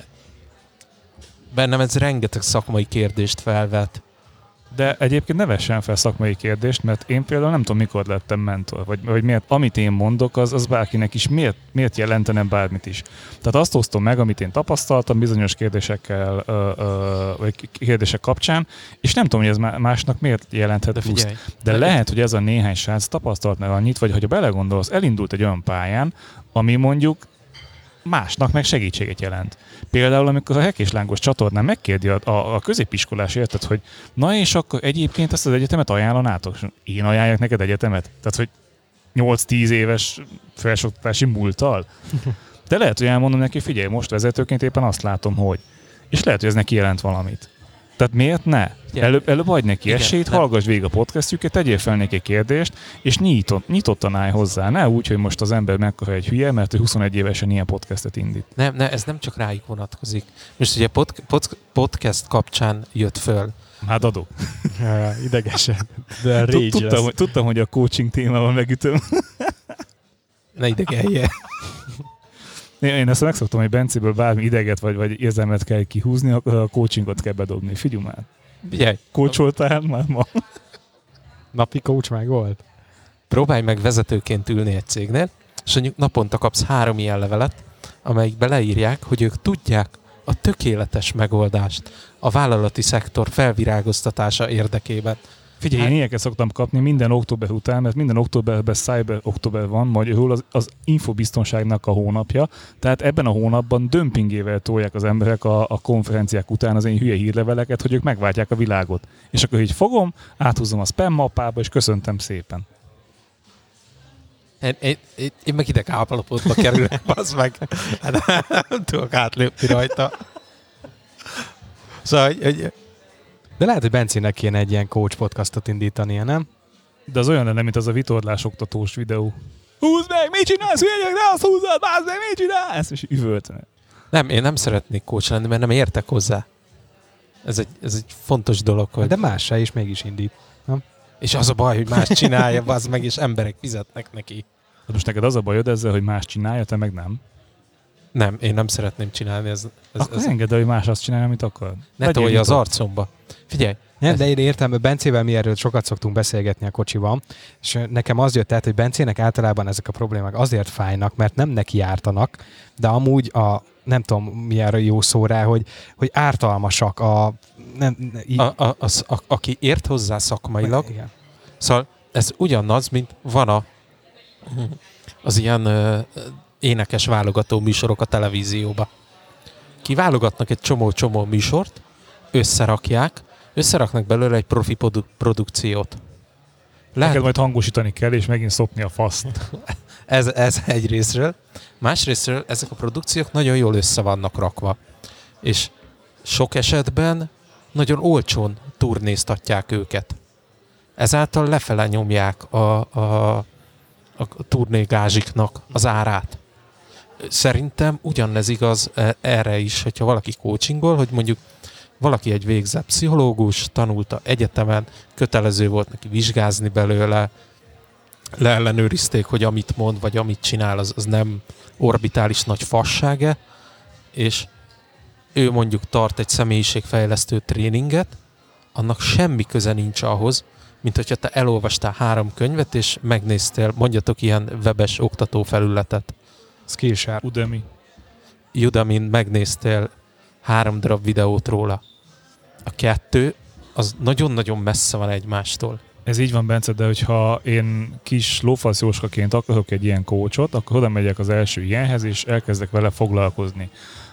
bennem ez rengeteg szakmai kérdést felvet. De egyébként ne vessen fel szakmai kérdést, mert én például nem tudom, mikor lettem mentor, vagy, vagy miért, amit én mondok, az, az bárkinek is miért, miért jelentene bármit is. Tehát azt osztom meg, amit én tapasztaltam bizonyos kérdésekkel, ö, ö, vagy kérdések kapcsán, és nem tudom, hogy ez má- másnak miért jelenthet figyelj, De lehet, hogy ez a néhány srác tapasztalt meg annyit, vagy ha belegondolsz, elindult egy olyan pályán, ami mondjuk másnak meg segítséget jelent. Például, amikor a hekéslángos csatornán megkérdi a, a, a középiskolás érted, hogy na és akkor egyébként ezt az egyetemet ajánlanátok? Én ajánljak neked egyetemet? Tehát, hogy 8-10 éves felsőoktatási múlttal? De lehet, hogy elmondom neki, figyelj, most vezetőként éppen azt látom, hogy. És lehet, hogy ez neki jelent valamit. Tehát miért ne? Igen. Előbb, előbb adj neki Igen, esélyt, nem. hallgass végig a podcastjüket, tegyél fel neki kérdést, és nyitott, nyitottan állj hozzá. Ne úgy, hogy most az ember megkapja egy hülye, mert ő 21 évesen ilyen podcastet indít. Nem, ne, ez nem csak rájuk vonatkozik. Most ugye pod, pod, podcast kapcsán jött föl. Hát adok. Idegesen. De Tudtam, hogy, tudtam, hogy a coaching témával megütöm. Ne idegelje. Én, ezt megszoktam, hogy Bencéből bármi ideget vagy, vagy érzelmet kell kihúzni, akkor a coachingot kell bedobni. Figyelj már. Figyelj, Kócsoltál már ma? Napi coach meg volt? Próbálj meg vezetőként ülni egy cégnél, és mondjuk naponta kapsz három ilyen levelet, amelyikbe leírják, hogy ők tudják a tökéletes megoldást a vállalati szektor felvirágoztatása érdekében. Figyelj, én ilyeneket szoktam kapni minden október után, mert minden októberben Cyber október van, magyarul az, az infobiztonságnak a hónapja, tehát ebben a hónapban dömpingével tolják az emberek a, a konferenciák után az én hülye hírleveleket, hogy ők megváltják a világot. És akkor így fogom, áthúzom a spam mappába, és köszöntem szépen. Én, én, én, én meg ideg állapotba kerülök, az meg. Hát, nem tudok átlépni rajta. Szóval, hogy, hogy De lehet, hogy Bencének kéne egy ilyen coach podcastot indítania, nem? De az olyan lenne, mint az a vitorlás oktatós videó. Húzd meg, mit csinálsz, hülyek, ne azt húzzad, bázd meg, mit csinálsz? És üvöltene. nem, én nem szeretnék coach lenni, mert nem értek hozzá. Ez egy, ez egy fontos dolog, hogy... De más se is mégis indít. És az a baj, hogy más csinálja, az meg, és emberek fizetnek neki. Hát most neked az a bajod ezzel, hogy más csinálja, te meg nem. Nem, én nem szeretném csinálni. Ez, ez, Akkor ez, engedd hogy más azt csinálja, amit akar. ne tolja az arcomba. Figyelj, Nem, de én értem, Bencével mi erről sokat szoktunk beszélgetni a kocsiban, és nekem az jött át, hogy Bencének általában ezek a problémák azért fájnak, mert nem neki ártanak, de amúgy a nem tudom mi erre jó szó rá, hogy, hogy ártalmasak a... Nem, í- a, a, az, a, aki ért hozzá szakmailag, Igen. Szóval ez ugyanaz, mint van a, az ilyen ö, énekes válogató műsorok a televízióba. Kiválogatnak egy csomó-csomó műsort, összerakják, összeraknak belőle egy profi produ- produkciót. Neked Lehet, majd hangosítani kell, és megint szopni a faszt. ez, ez egy részről. Másrésztről ezek a produkciók nagyon jól össze vannak rakva. És sok esetben nagyon olcsón turnéztatják őket. Ezáltal lefele nyomják a, a, a turnégázsiknak az árát. Szerintem ugyanez igaz e- erre is, hogyha valaki coachingol, hogy mondjuk valaki egy végzett pszichológus, tanulta egyetemen, kötelező volt neki vizsgázni belőle, leellenőrizték, hogy amit mond, vagy amit csinál, az, az nem orbitális nagy fassága, és ő mondjuk tart egy személyiségfejlesztő tréninget, annak semmi köze nincs ahhoz, mint hogyha te elolvastál három könyvet, és megnéztél, mondjatok ilyen webes oktatófelületet. Skillshare. Udemy. Udemy-n megnéztél három darab videót róla. A kettő az nagyon-nagyon messze van egymástól. Ez így van, Bence, de hogyha én kis lófasz Jóskaként akarok egy ilyen kócsot, akkor oda megyek az első ilyenhez, és elkezdek vele foglalkozni.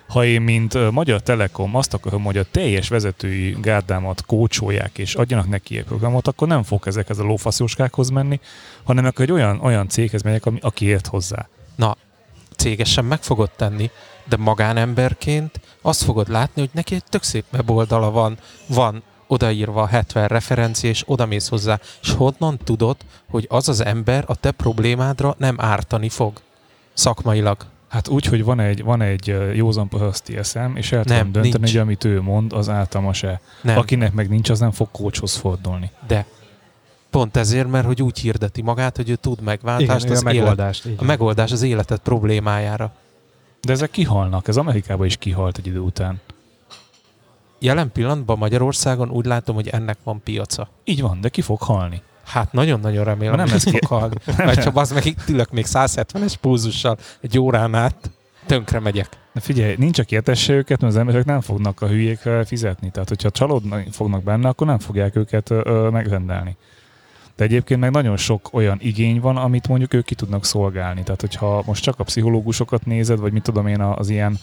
Ha én, mint Magyar Telekom azt akarom, hogy a teljes vezetői gárdámat kócsolják, és adjanak neki egy programot, akkor nem fog ezekhez a lófaszjóskákhoz menni, hanem akkor egy olyan, olyan céghez megyek, ami, aki ért hozzá. Cégesen meg fogod tenni, de magánemberként azt fogod látni, hogy neki egy tök szép weboldala van, van odaírva 70 referencia, és oda mész hozzá. És honnan tudod, hogy az az ember a te problémádra nem ártani fog? Szakmailag. Hát úgy, hogy van egy, van egy józan paraszti eszem, és el Nem, tudom dönteni, nincs. hogy amit ő mond, az általmas-e. Nem. Akinek meg nincs, az nem fog kócshoz fordulni. De pont ezért, mert hogy úgy hirdeti magát, hogy ő tud Igen, megváltást a az élet, megoldást. így a megoldás az életed problémájára. De ezek kihalnak, ez Amerikában is kihalt egy idő után. Jelen pillanatban Magyarországon úgy látom, hogy ennek van piaca. Így van, de ki fog halni? Hát nagyon-nagyon remélem, Nem ez fog halni. Mert ha az meg itt ülök még 170-es púzussal egy órán át, tönkre megyek. De figyelj, nincs, aki értesse őket, mert az emberek nem fognak a hülyékre fizetni. Tehát, hogyha csalódni fognak benne, akkor nem fogják őket ö, megrendelni. De egyébként meg nagyon sok olyan igény van, amit mondjuk ők ki tudnak szolgálni. Tehát, hogyha most csak a pszichológusokat nézed, vagy mit tudom én, az ilyen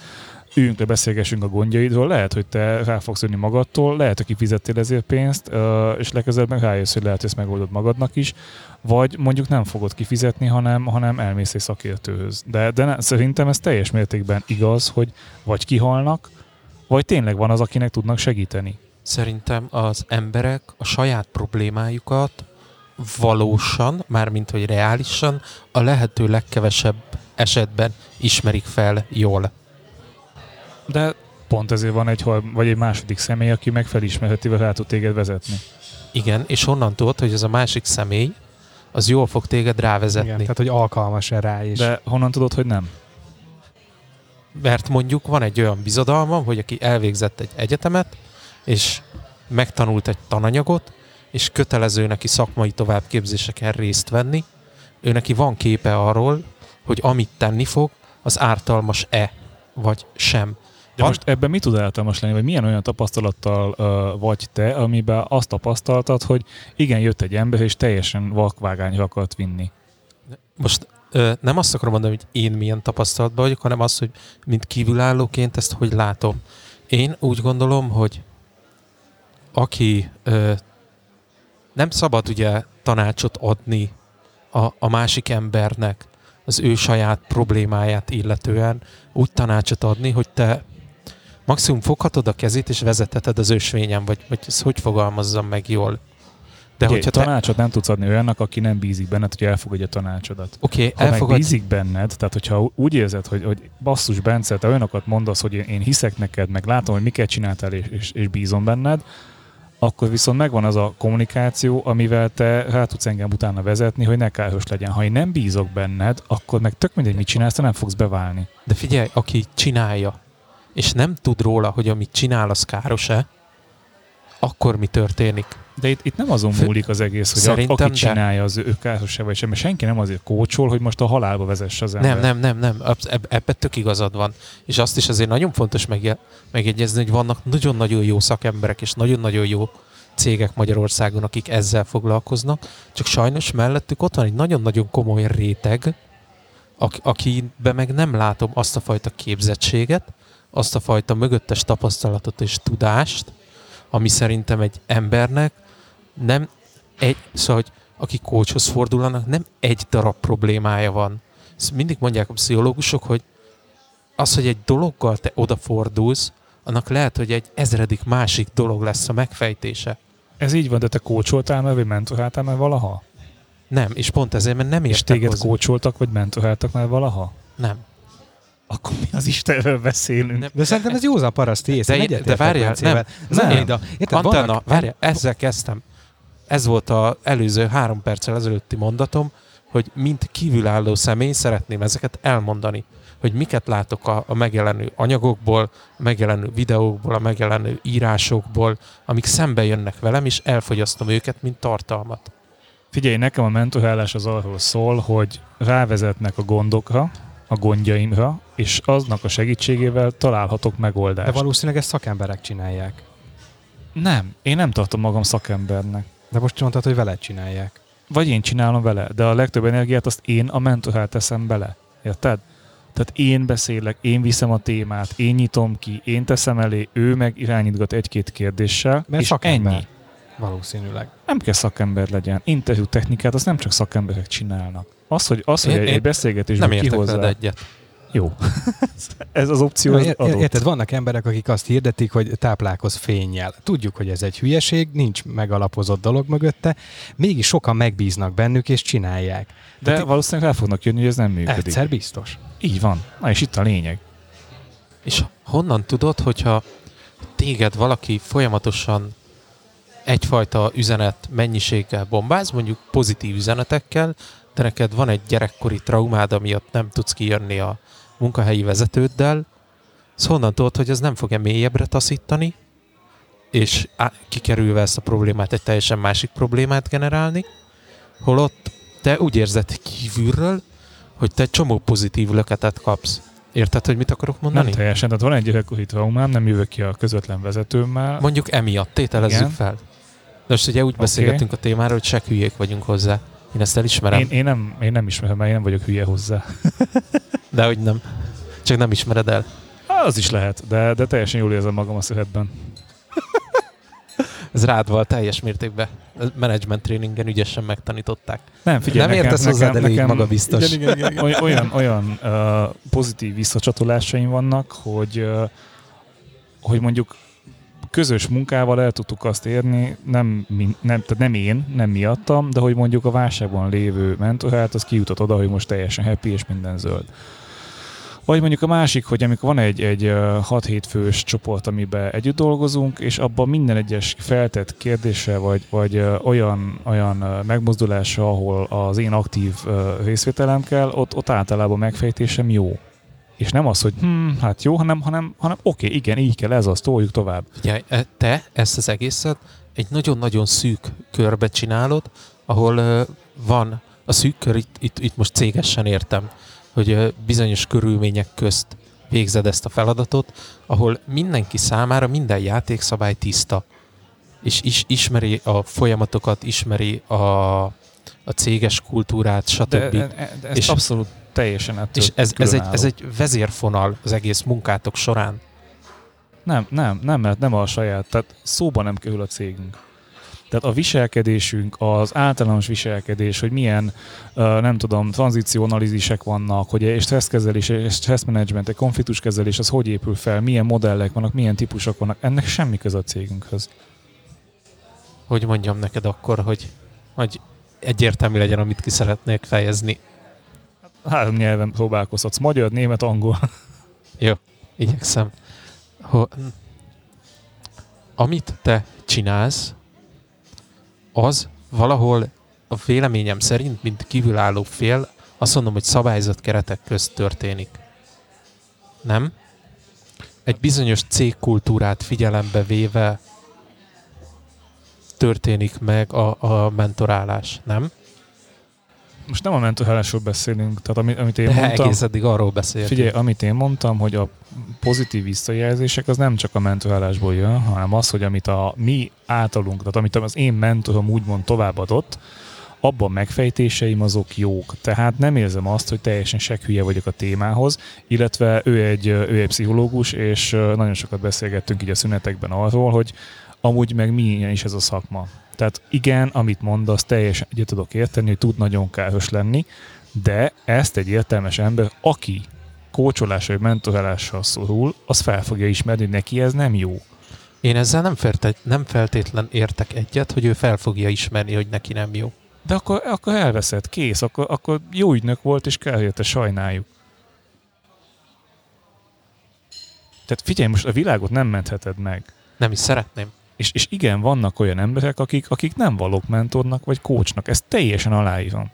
üljünk le, beszélgessünk a gondjaidról, lehet, hogy te rá fogsz jönni magadtól, lehet, hogy kifizettél ezért pénzt, és legközelebb meg rájössz, hogy lehet, hogy ezt megoldod magadnak is, vagy mondjuk nem fogod kifizetni, hanem, hanem elmész egy szakértőhöz. De, de ne, szerintem ez teljes mértékben igaz, hogy vagy kihalnak, vagy tényleg van az, akinek tudnak segíteni. Szerintem az emberek a saját problémájukat valósan, mármint hogy reálisan, a lehető legkevesebb esetben ismerik fel jól. De pont ezért van egy, vagy egy második személy, aki meg felismerheti, vagy rá tud téged vezetni. Igen, és honnan tudod, hogy ez a másik személy, az jól fog téged rávezetni. Igen, tehát hogy alkalmas-e rá is. De honnan tudod, hogy nem? Mert mondjuk van egy olyan bizodalmam, hogy aki elvégzett egy egyetemet, és megtanult egy tananyagot, és kötelező neki szakmai továbbképzéseken részt venni, ő neki van képe arról, hogy amit tenni fog, az ártalmas-e, vagy sem. De most ebben mi tud ártalmas lenni, vagy milyen olyan tapasztalattal uh, vagy te, amiben azt tapasztaltad, hogy igen, jött egy ember, és teljesen vakvágányra akart vinni. Most ö, nem azt akarom mondani, hogy én milyen tapasztalatban vagyok, hanem az, hogy mint kívülállóként ezt hogy látom. Én úgy gondolom, hogy aki ö, nem szabad ugye tanácsot adni a, a másik embernek az ő saját problémáját illetően, úgy tanácsot adni, hogy te maximum foghatod a kezét és vezetheted az ösvényen, vagy, vagy ezt hogy fogalmazzam meg jól. De Ugye, hogyha tanácsot te... nem tudsz adni olyannak, aki nem bízik benned, hogy elfogadja a tanácsodat. Oké, okay, ha elfogad... bízik benned, tehát hogyha úgy érzed, hogy, hogy basszus Bence, te olyanokat mondasz, hogy én hiszek neked, meg látom, hogy miket csináltál, és, és, és bízom benned, akkor viszont megvan az a kommunikáció, amivel te rá tudsz engem utána vezetni, hogy ne káros legyen. Ha én nem bízok benned, akkor meg tök mindegy, mit csinálsz, te nem fogsz beválni. De figyelj, aki csinálja, és nem tud róla, hogy amit csinál, az káros-e, akkor mi történik? De itt, itt nem azon múlik az egész, hogy Szerintem, aki csinálja, az ő káros-e vagy sem, mert senki nem azért kócsol, hogy most a halálba vezesse az ember. Nem, nem, nem, nem. Ebben tök igazad van. És azt is azért nagyon fontos megjegyezni, hogy vannak nagyon-nagyon jó szakemberek, és nagyon-nagyon jó cégek Magyarországon, akik ezzel foglalkoznak, csak sajnos mellettük ott van egy nagyon-nagyon komoly réteg, akiben meg nem látom azt a fajta képzettséget, azt a fajta mögöttes tapasztalatot és tudást, ami szerintem egy embernek nem egy, szóval, hogy aki kócshoz fordulnak, nem egy darab problémája van. Ezt mindig mondják a pszichológusok, hogy az, hogy egy dologgal te odafordulsz, annak lehet, hogy egy ezredik másik dolog lesz a megfejtése. Ez így van, de te kócsoltál már, vagy mentoráltál már valaha? Nem, és pont ezért, mert nem értek És téged hozzá. kócsoltak, vagy mentoráltak már valaha? Nem akkor mi az Istenről beszélünk? Nem, de szerintem ez józan paraszti ész. De, de várjál, nem. nem. nem. De, érted, Antenna, vannak... várjál, ezzel kezdtem. Ez volt az előző három perccel ezelőtti mondatom, hogy mint kívülálló személy szeretném ezeket elmondani hogy miket látok a, a megjelenő anyagokból, a megjelenő videókból, a megjelenő írásokból, amik szembe jönnek velem, és elfogyasztom őket, mint tartalmat. Figyelj, nekem a mentorálás az arról szól, hogy rávezetnek a gondokra, a gondjaimra, és aznak a segítségével találhatok megoldást. De valószínűleg ezt szakemberek csinálják. Nem, én nem tartom magam szakembernek. De most mondtad, hogy veled csinálják. Vagy én csinálom vele, de a legtöbb energiát azt én a mentorát teszem bele. Érted? Tehát én beszélek, én viszem a témát, én nyitom ki, én teszem elé, ő meg irányítgat egy-két kérdéssel, Mert és szakember. ennyi. Valószínűleg. Nem kell szakember legyen. Interjú technikát azt nem csak szakemberek csinálnak. Az, hogy, az, hogy én, egy, egy beszélgetésben nem kihozza... egyet. Jó. ez az opció az adott. Érted, vannak emberek, akik azt hirdetik, hogy táplálkoz fényjel. Tudjuk, hogy ez egy hülyeség, nincs megalapozott dolog mögötte, mégis sokan megbíznak bennük és csinálják. De Tehát valószínűleg el fognak jönni, hogy ez nem működik. Egyszer biztos. Így van. Na és itt a lényeg. És honnan tudod, hogyha téged valaki folyamatosan egyfajta üzenet mennyiséggel bombáz, mondjuk pozitív üzenetekkel, de neked van egy gyerekkori traumád, amiatt nem tudsz kijönni a munkahelyi vezetőddel, honnan tudod, hogy ez nem fog-e mélyebbre taszítani, és kikerülve ezt a problémát egy teljesen másik problémát generálni, holott te úgy érzed kívülről, hogy te egy csomó pozitív löketet kapsz. Érted, hogy mit akarok mondani? Nem teljesen, tehát van egy gyerekkori traumám, nem jövök ki a közvetlen vezetőmmel. Mondjuk emiatt, tételezzük Igen. fel. De most ugye úgy okay. beszélgetünk a témáról, hogy se hülyék vagyunk hozzá. Én ezt elismerem. Én, én, nem, én nem ismerem, mert én nem vagyok hülye hozzá. de hogy nem. Csak nem ismered el. Az is lehet, de, de teljesen jól érzem magam a szövetben. Ez rád volt teljes mértékben. Management tréningen ügyesen megtanították. Nem, figyelj, Nem értesz hozzá, de nekem, magabiztos. Igen, igen, igen. Olyan, olyan uh, pozitív visszacsatolásaim vannak, hogy, uh, hogy mondjuk közös munkával el tudtuk azt érni, nem, nem, tehát nem én, nem miattam, de hogy mondjuk a válságban lévő mentorát, az kijutott oda, hogy most teljesen happy és minden zöld. Vagy mondjuk a másik, hogy amikor van egy, egy 6-7 fős csoport, amiben együtt dolgozunk, és abban minden egyes feltett kérdése, vagy, vagy olyan, olyan megmozdulása, ahol az én aktív részvételem kell, ott, ott általában megfejtésem jó És nem az, hogy hm, hát jó, hanem, hanem, hanem oké, okay, igen, így kell, ez az, toljuk tovább. Ugye, te ezt az egészet egy nagyon-nagyon szűk körbe csinálod, ahol uh, van a szűk kör, itt, itt, itt most cégesen értem, hogy uh, bizonyos körülmények közt végzed ezt a feladatot, ahol mindenki számára minden játékszabály tiszta, és is, ismeri a folyamatokat, ismeri a, a céges kultúrát, stb. De, de, de ez és, abszolút teljesen ettől És ez, ez, egy, ez egy vezérfonal az egész munkátok során. Nem, nem, nem, mert nem a saját, tehát szóban nem kerül a cégünk. Tehát a viselkedésünk, az általános viselkedés, hogy milyen, nem tudom, tranzicionalizisek vannak, hogy és stresszkezelés, és stresszmenedzsment, egy konfliktuskezelés, az hogy épül fel, milyen modellek vannak, milyen típusok vannak, ennek semmi köze a cégünkhöz. Hogy mondjam neked akkor, hogy, hogy egyértelmű legyen, amit ki szeretnék fejezni. Három nyelven próbálkozhatsz. Magyar, német, angol. Jó, igyekszem. Ho, amit te csinálsz, az valahol a véleményem szerint, mint kívülálló fél, azt mondom, hogy szabályzat keretek közt történik. Nem? Egy bizonyos cégkultúrát figyelembe véve történik meg a, a mentorálás, nem? Most nem a mentorálásról beszélünk, tehát amit, amit én De mondtam... egész eddig arról beszéltünk. Figyelj, amit én mondtam, hogy a pozitív visszajelzések az nem csak a mentorálásból jön, hanem az, hogy amit a mi általunk, tehát amit az én mentorom úgymond továbbadott, abban megfejtéseim azok jók. Tehát nem érzem azt, hogy teljesen sekhülye vagyok a témához, illetve ő egy, ő egy pszichológus, és nagyon sokat beszélgettünk így a szünetekben arról, hogy amúgy meg milyen is ez a szakma. Tehát igen, amit mondasz, teljesen egyet tudok érteni, hogy tud nagyon káros lenni, de ezt egy értelmes ember, aki kócsolásra vagy mentorálással szorul, az fel fogja ismerni, hogy neki ez nem jó. Én ezzel nem, ferte, nem feltétlen értek egyet, hogy ő fel fogja ismerni, hogy neki nem jó. De akkor, akkor elveszed, kész, akkor, akkor jó ügynök volt, és kell érte sajnáljuk. Tehát figyelj, most a világot nem mentheted meg. Nem is szeretném. És, és igen, vannak olyan emberek, akik, akik nem valók mentornak vagy kócsnak. Ezt teljesen aláírom.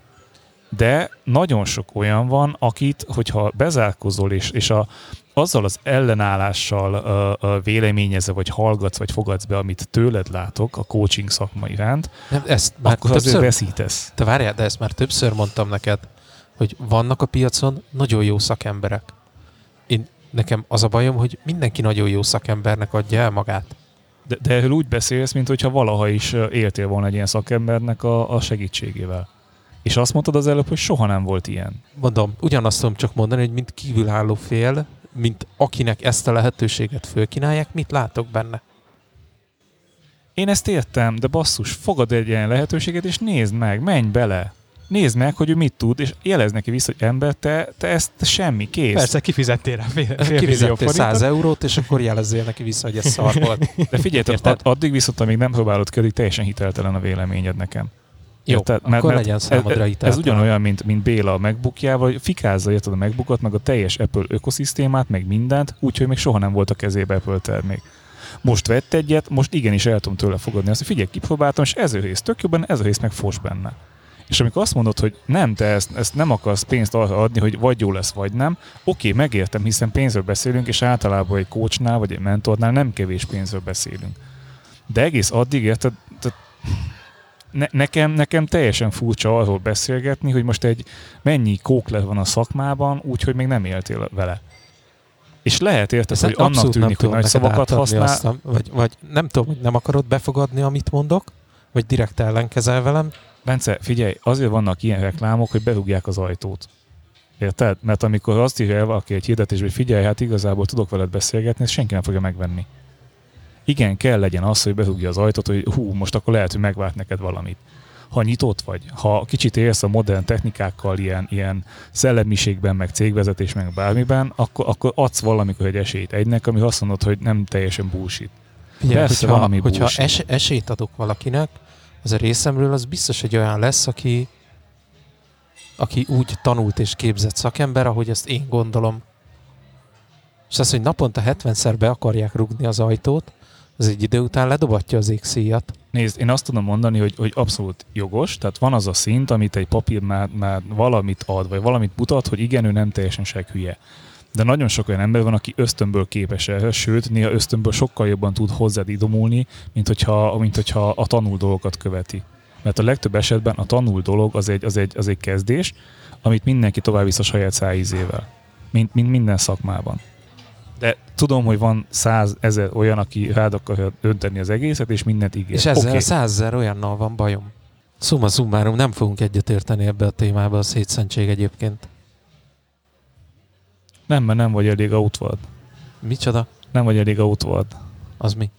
De nagyon sok olyan van, akit, hogyha bezárkozol, és, és a, azzal az ellenállással uh, uh, véleményezve, vagy hallgatsz, vagy fogadsz be, amit tőled látok a coaching szakma iránt, nem, ezt már akkor többször, azért veszítesz. Te várjál, de ezt már többször mondtam neked, hogy vannak a piacon nagyon jó szakemberek. Én, nekem az a bajom, hogy mindenki nagyon jó szakembernek adja el magát. De, de erről úgy beszélsz, mintha valaha is éltél volna egy ilyen szakembernek a, a segítségével. És azt mondtad az előbb, hogy soha nem volt ilyen. Mondom, ugyanazt tudom csak mondani, hogy mint kívülálló fél, mint akinek ezt a lehetőséget fölkínálják, mit látok benne? Én ezt értem, de basszus, fogad egy ilyen lehetőséget, és nézd meg, menj bele nézd meg, hogy ő mit tud, és jelez neki vissza, hogy ember, te, te ezt semmi, kész. Persze, kifizettél rá fél, fél Kifizettél 100 eurót, és akkor jelezzél neki vissza, hogy ez szar volt. De figyelj, ad, addig viszont, amíg nem próbálod ki, addig teljesen hiteltelen a véleményed nekem. Jó, Érted? mert, akkor mert legyen számodra ez, ez ugyanolyan, mint, mint Béla a megbukjával, hogy fikázza érted a megbukot, meg a teljes Apple ökoszisztémát, meg mindent, úgyhogy még soha nem volt a kezébe Apple termék. Most vett egyet, most igenis el tudom tőle fogadni azt, hogy figyelj, kipróbáltam, és ez a rész tök benne, ez a rész meg fos benne. És amikor azt mondod, hogy nem, te ezt, ezt nem akarsz pénzt adni, hogy vagy jó lesz, vagy nem, oké, megértem, hiszen pénzről beszélünk, és általában egy coachnál, vagy egy mentornál nem kevés pénzről beszélünk. De egész addig, érted, ne, nekem, nekem teljesen furcsa arról beszélgetni, hogy most egy mennyi kókler van a szakmában, úgyhogy még nem éltél vele. És lehet érted, hogy annak tűnik, hogy nagy szavakat használ. Azt, vagy, vagy nem tudom, hogy nem akarod befogadni, amit mondok, vagy direkt ellenkezel velem, Bence, figyelj, azért vannak ilyen reklámok, hogy berúgják az ajtót. Érted? Mert amikor azt írja el valaki egy hirdetésbe, hogy figyelj, hát igazából tudok veled beszélgetni, ezt senki nem fogja megvenni. Igen, kell legyen az, hogy berúgja az ajtót, hogy hú, most akkor lehet, hogy megvált neked valamit. Ha nyitott vagy, ha kicsit élsz a modern technikákkal, ilyen, ilyen szellemiségben, meg cégvezetés, meg bármiben, akkor, akkor adsz valamikor egy esélyt egynek, ami azt mondod, hogy nem teljesen bullshit. Figyelj, Persze, hogyha, valami hogyha es, esélyt adok valakinek, az a részemről az biztos, hogy olyan lesz, aki, aki úgy tanult és képzett szakember, ahogy ezt én gondolom. És az, hogy naponta 70-szer be akarják rugni az ajtót, az egy idő után ledobatja az égszíjat. Nézd, én azt tudom mondani, hogy, hogy abszolút jogos, tehát van az a szint, amit egy papír már, már valamit ad, vagy valamit mutat, hogy igen, ő nem teljesen hülye. De nagyon sok olyan ember van, aki ösztönből képes erre, sőt, néha ösztönből sokkal jobban tud hozzád idomulni, mint hogyha, mint hogyha a tanul dolgokat követi. Mert a legtöbb esetben a tanul dolog az egy, az egy, az egy kezdés, amit mindenki tovább visz a saját szájízével. Mint, mint minden szakmában. De tudom, hogy van százezer olyan, aki rád akarja önteni az egészet, és mindent ígér. És ezzel Oké. a százezer olyannal van bajom. Summa summarum, nem fogunk egyetérteni ebbe a témába, a szétszentség egyébként. Nem, mert nem vagy elég outward. Micsoda? Nem vagy elég outward. Az mi?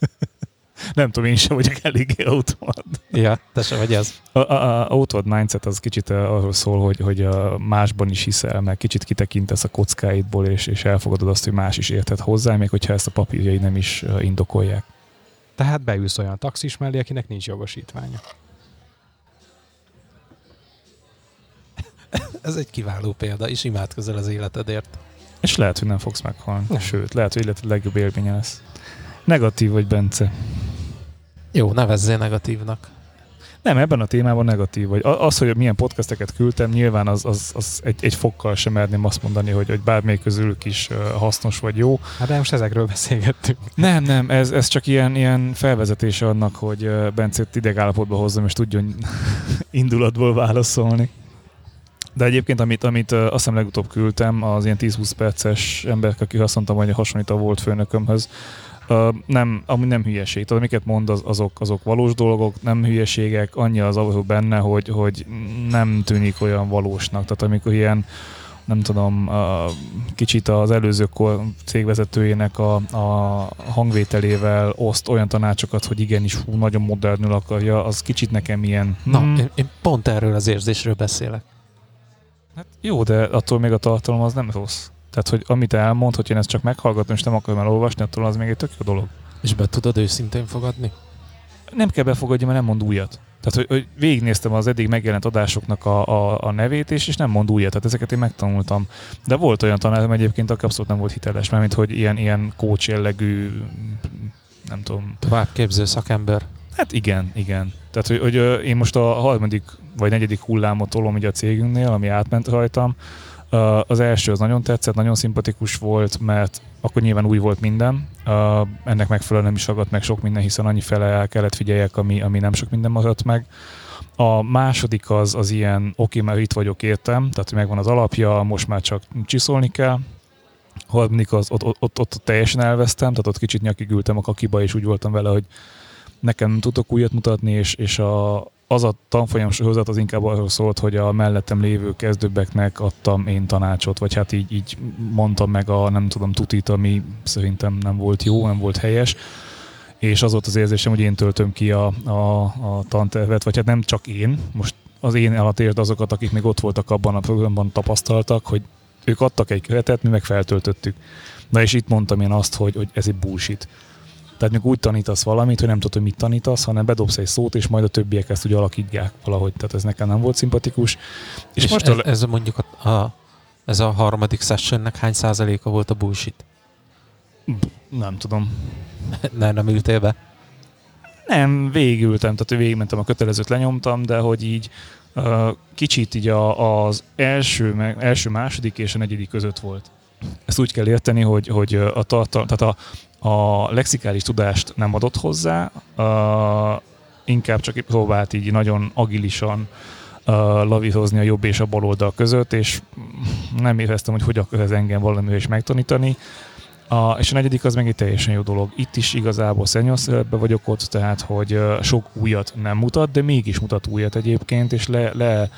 Nem tudom, én sem vagyok eléggé outward. Ja, te se vagy ez. A, a, a outward mindset az kicsit uh, arról szól, hogy, hogy a másban is hiszel, mert kicsit kitekintesz a kockáidból, és, és elfogadod azt, hogy más is érted hozzá, még hogyha ezt a papírjai nem is uh, indokolják. Tehát beülsz olyan taxis mellé, akinek nincs jogosítványa. Ez egy kiváló példa, és imádkozel az életedért. És lehet, hogy nem fogsz meghalni. Nem. Sőt, lehet, hogy életed legjobb élménye lesz. Negatív vagy, Bence? Jó, nevezzél negatívnak. Nem, ebben a témában negatív vagy. Az, hogy milyen podcasteket küldtem, nyilván az, az, az egy, egy fokkal sem merném azt mondani, hogy, hogy bármelyik közülük is hasznos vagy jó. Hát de most ezekről beszélgettünk. Nem, nem, ez, ez csak ilyen, ilyen felvezetése annak, hogy Bencét idegállapotba hozzam, és tudjon indulatból válaszolni. De egyébként, amit, amit uh, azt hiszem legutóbb küldtem, az ilyen 10-20 perces ember, aki azt mondtam, hogy hasonlít a volt főnökömhöz, uh, nem, ami nem hülyeség. Tehát amiket mond, az, azok, azok valós dolgok, nem hülyeségek, annyi az ahol benne, hogy, hogy nem tűnik olyan valósnak. Tehát amikor ilyen nem tudom, a, kicsit az előző kor cégvezetőjének a, a hangvételével oszt olyan tanácsokat, hogy igenis hú, nagyon modernül akarja, az kicsit nekem ilyen... Na, hmm, én, én pont erről az érzésről beszélek. Jó, de attól még a tartalom az nem rossz. Tehát, hogy amit elmond, hogy én ezt csak meghallgatom, és nem akarom elolvasni, attól az még egy tök jó dolog. És be tudod őszintén fogadni? Nem kell befogadni, mert nem mond újat. Tehát, hogy, hogy végignéztem az eddig megjelent adásoknak a, a, a nevét, és, és nem mond újat. Tehát ezeket én megtanultam. De volt olyan tanárom egyébként, aki abszolút nem volt hiteles, mert mint hogy ilyen, ilyen coach jellegű, nem tudom, Továbbképző szakember. Hát igen, igen. Tehát, hogy, hogy én most a harmadik vagy negyedik hullámot tolom ugye a cégünknél, ami átment rajtam. Az első az nagyon tetszett, nagyon szimpatikus volt, mert akkor nyilván új volt minden. Ennek megfelelően nem is ragadt meg sok minden, hiszen annyi fele el kellett figyeljek, ami, ami nem sok minden maradt meg. A második az, az ilyen, oké, már itt vagyok, értem, tehát megvan az alapja, most már csak csiszolni kell. A harmadik az, ott, ott, ott, ott teljesen elvesztem, tehát ott kicsit nyakig ültem a kakiba, és úgy voltam vele, hogy nekem nem tudok újat mutatni, és, és a, az a tanfolyam sorozat az inkább arról szólt, hogy a mellettem lévő kezdőbbeknek adtam én tanácsot, vagy hát így, így mondtam meg a nem tudom tutit, ami szerintem nem volt jó, nem volt helyes és az volt az érzésem, hogy én töltöm ki a, a, a tantervet, vagy hát nem csak én, most az én alatt ért azokat, akik még ott voltak abban a programban, tapasztaltak, hogy ők adtak egy keretet, mi meg feltöltöttük. Na és itt mondtam én azt, hogy, hogy ez egy bullshit. Tehát még úgy tanítasz valamit, hogy nem tudod, hogy mit tanítasz, hanem bedobsz egy szót, és majd a többiek ezt ugye alakítják valahogy. Tehát ez nekem nem volt szimpatikus. És, És, most ez, a, ez mondjuk a, a, ez a harmadik sessionnek hány százaléka volt a bullshit? nem tudom. ne, nem ültél be? Nem, végültem, tehát végigmentem a kötelezőt, lenyomtam, de hogy így uh, kicsit így a, az első, meg, első, második és a negyedik között volt. Ezt úgy kell érteni, hogy, hogy a tartal, tehát a, a lexikális tudást nem adott hozzá, uh, inkább csak próbált így nagyon agilisan uh, lavírozni a jobb és a bal oldal között, és nem éreztem, hogy hogy akar ez engem valamivel is megtanítani. A, és a negyedik az meg egy teljesen jó dolog. Itt is igazából senior szerepben vagyok ott, tehát hogy sok újat nem mutat, de mégis mutat újat egyébként, és le, le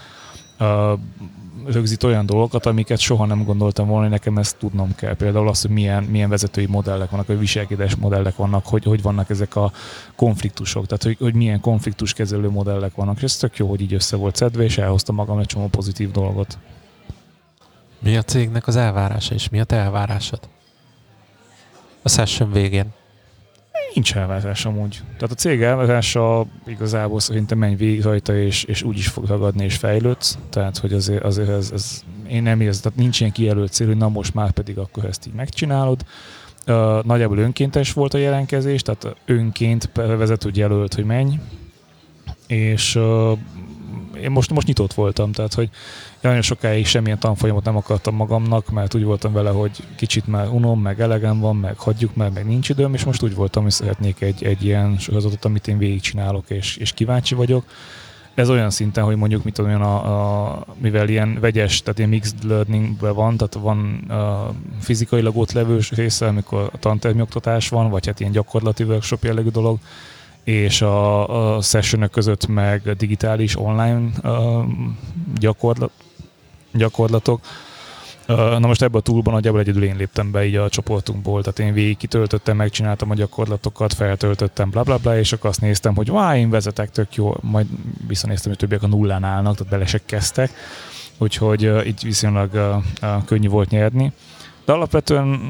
rögzít olyan dolgokat, amiket soha nem gondoltam volna, hogy nekem ezt tudnom kell. Például azt, hogy milyen, milyen vezetői modellek vannak, vagy viselkedés modellek vannak, hogy, hogy vannak ezek a konfliktusok, tehát hogy, hogy milyen konfliktuskezelő modellek vannak. És ez tök jó, hogy így össze volt szedve, és elhozta magam egy csomó pozitív dolgot. Mi a cégnek az elvárása, és mi a te elvárásod? A session végén. Nincs elvárás amúgy. Tehát a cég elvárása igazából szerintem menj végig rajta, és, és úgy is fog ragadni, és fejlődsz. Tehát, hogy azért, azért ez, ez, én nem érzem, tehát nincs ilyen kijelölt cél, hogy na most már pedig akkor ezt így megcsinálod. Uh, nagyjából önkéntes volt a jelenkezés, tehát önként vezető jelölt, hogy menj, és uh, én most, most nyitott voltam, tehát hogy nagyon sokáig semmilyen tanfolyamot nem akartam magamnak, mert úgy voltam vele, hogy kicsit már unom, meg elegem van, meg hagyjuk meg, meg nincs időm, és most úgy voltam, hogy szeretnék egy, egy ilyen sorozatot, amit én végigcsinálok, és, és kíváncsi vagyok. Ez olyan szinten, hogy mondjuk, mit tudom a, a, mivel ilyen vegyes, tehát ilyen mixed learningben van, tehát van a fizikailag ott levő része, amikor a tantermi oktatás van, vagy hát ilyen gyakorlati workshop jellegű dolog, és a, a sessionök között meg digitális online a gyakorlat, gyakorlatok, Na most ebben a túlban nagyjából egyedül én léptem be így a csoportunkból, tehát én végig kitöltöttem, megcsináltam a gyakorlatokat, feltöltöttem, bla bla bla, és akkor azt néztem, hogy vá, én vezetek tök jó, majd visszanéztem, hogy többiek a nullán állnak, tehát bele se kezdtek, úgyhogy uh, itt viszonylag könnyű volt nyerni. De alapvetően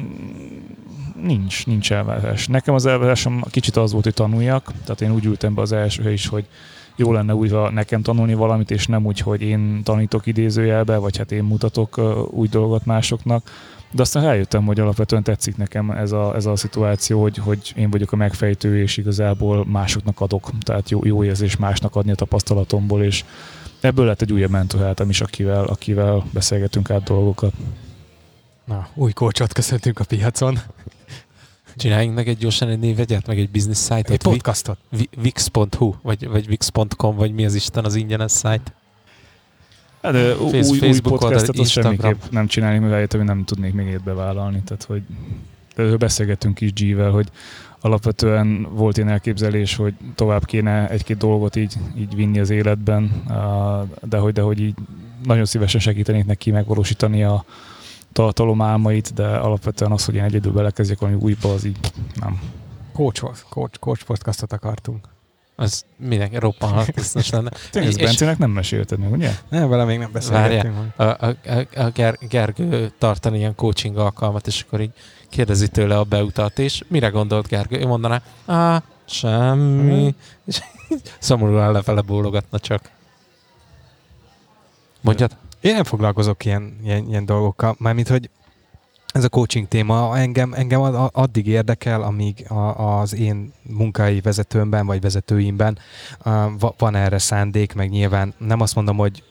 nincs, nincs elvárás. Nekem az elvárásom kicsit az volt, hogy tanuljak, tehát én úgy ültem be az első is, hogy jó lenne újra nekem tanulni valamit, és nem úgy, hogy én tanítok idézőjelbe, vagy hát én mutatok új dolgot másoknak. De aztán rájöttem, hogy alapvetően tetszik nekem ez a, ez a szituáció, hogy, hogy én vagyok a megfejtő, és igazából másoknak adok. Tehát jó, jó érzés másnak adni a tapasztalatomból, és ebből lett egy újabb mentoráltam is, akivel, akivel beszélgetünk át dolgokat. Na, új kócsot köszöntünk a piacon. Csináljunk meg egy gyorsan egy névegyet, meg egy business site-ot. Egy podcastot. Wix.hu, vagy, vagy Wix.com, vagy mi az Isten az ingyenes site. Hát, de új, új, új podcastot azt semmiképp nem csinálni, mivel hogy nem tudnék még ilyet bevállalni. Tehát, hogy de beszélgettünk is G-vel, hogy alapvetően volt ilyen elképzelés, hogy tovább kéne egy-két dolgot így, így vinni az életben, de hogy, de hogy így nagyon szívesen segítenék neki megvalósítani a, tartalom álmait, de alapvetően az, hogy én egyedül belekezdjek valami újba, az így nem. Coach, coach, coach podcastot akartunk. Az mindenki roppanhat, biztos lenne. Tényleg, Bencének nem mesélted meg, ugye? Nem, vele még nem beszélgettünk. A, a, a, a Ger, Gergő tartani ilyen coaching alkalmat, és akkor így kérdezi tőle a beutat, és mire gondolt Gergő? Ő mondaná, á, semmi. Mm. És szomorúan lefele bólogatna csak. Mondjad? Én nem foglalkozok ilyen, ilyen, ilyen dolgokkal, mármint, hogy ez a coaching téma engem, engem addig érdekel, amíg a, az én munkai vezetőmben vagy vezetőimben van erre szándék, meg nyilván nem azt mondom, hogy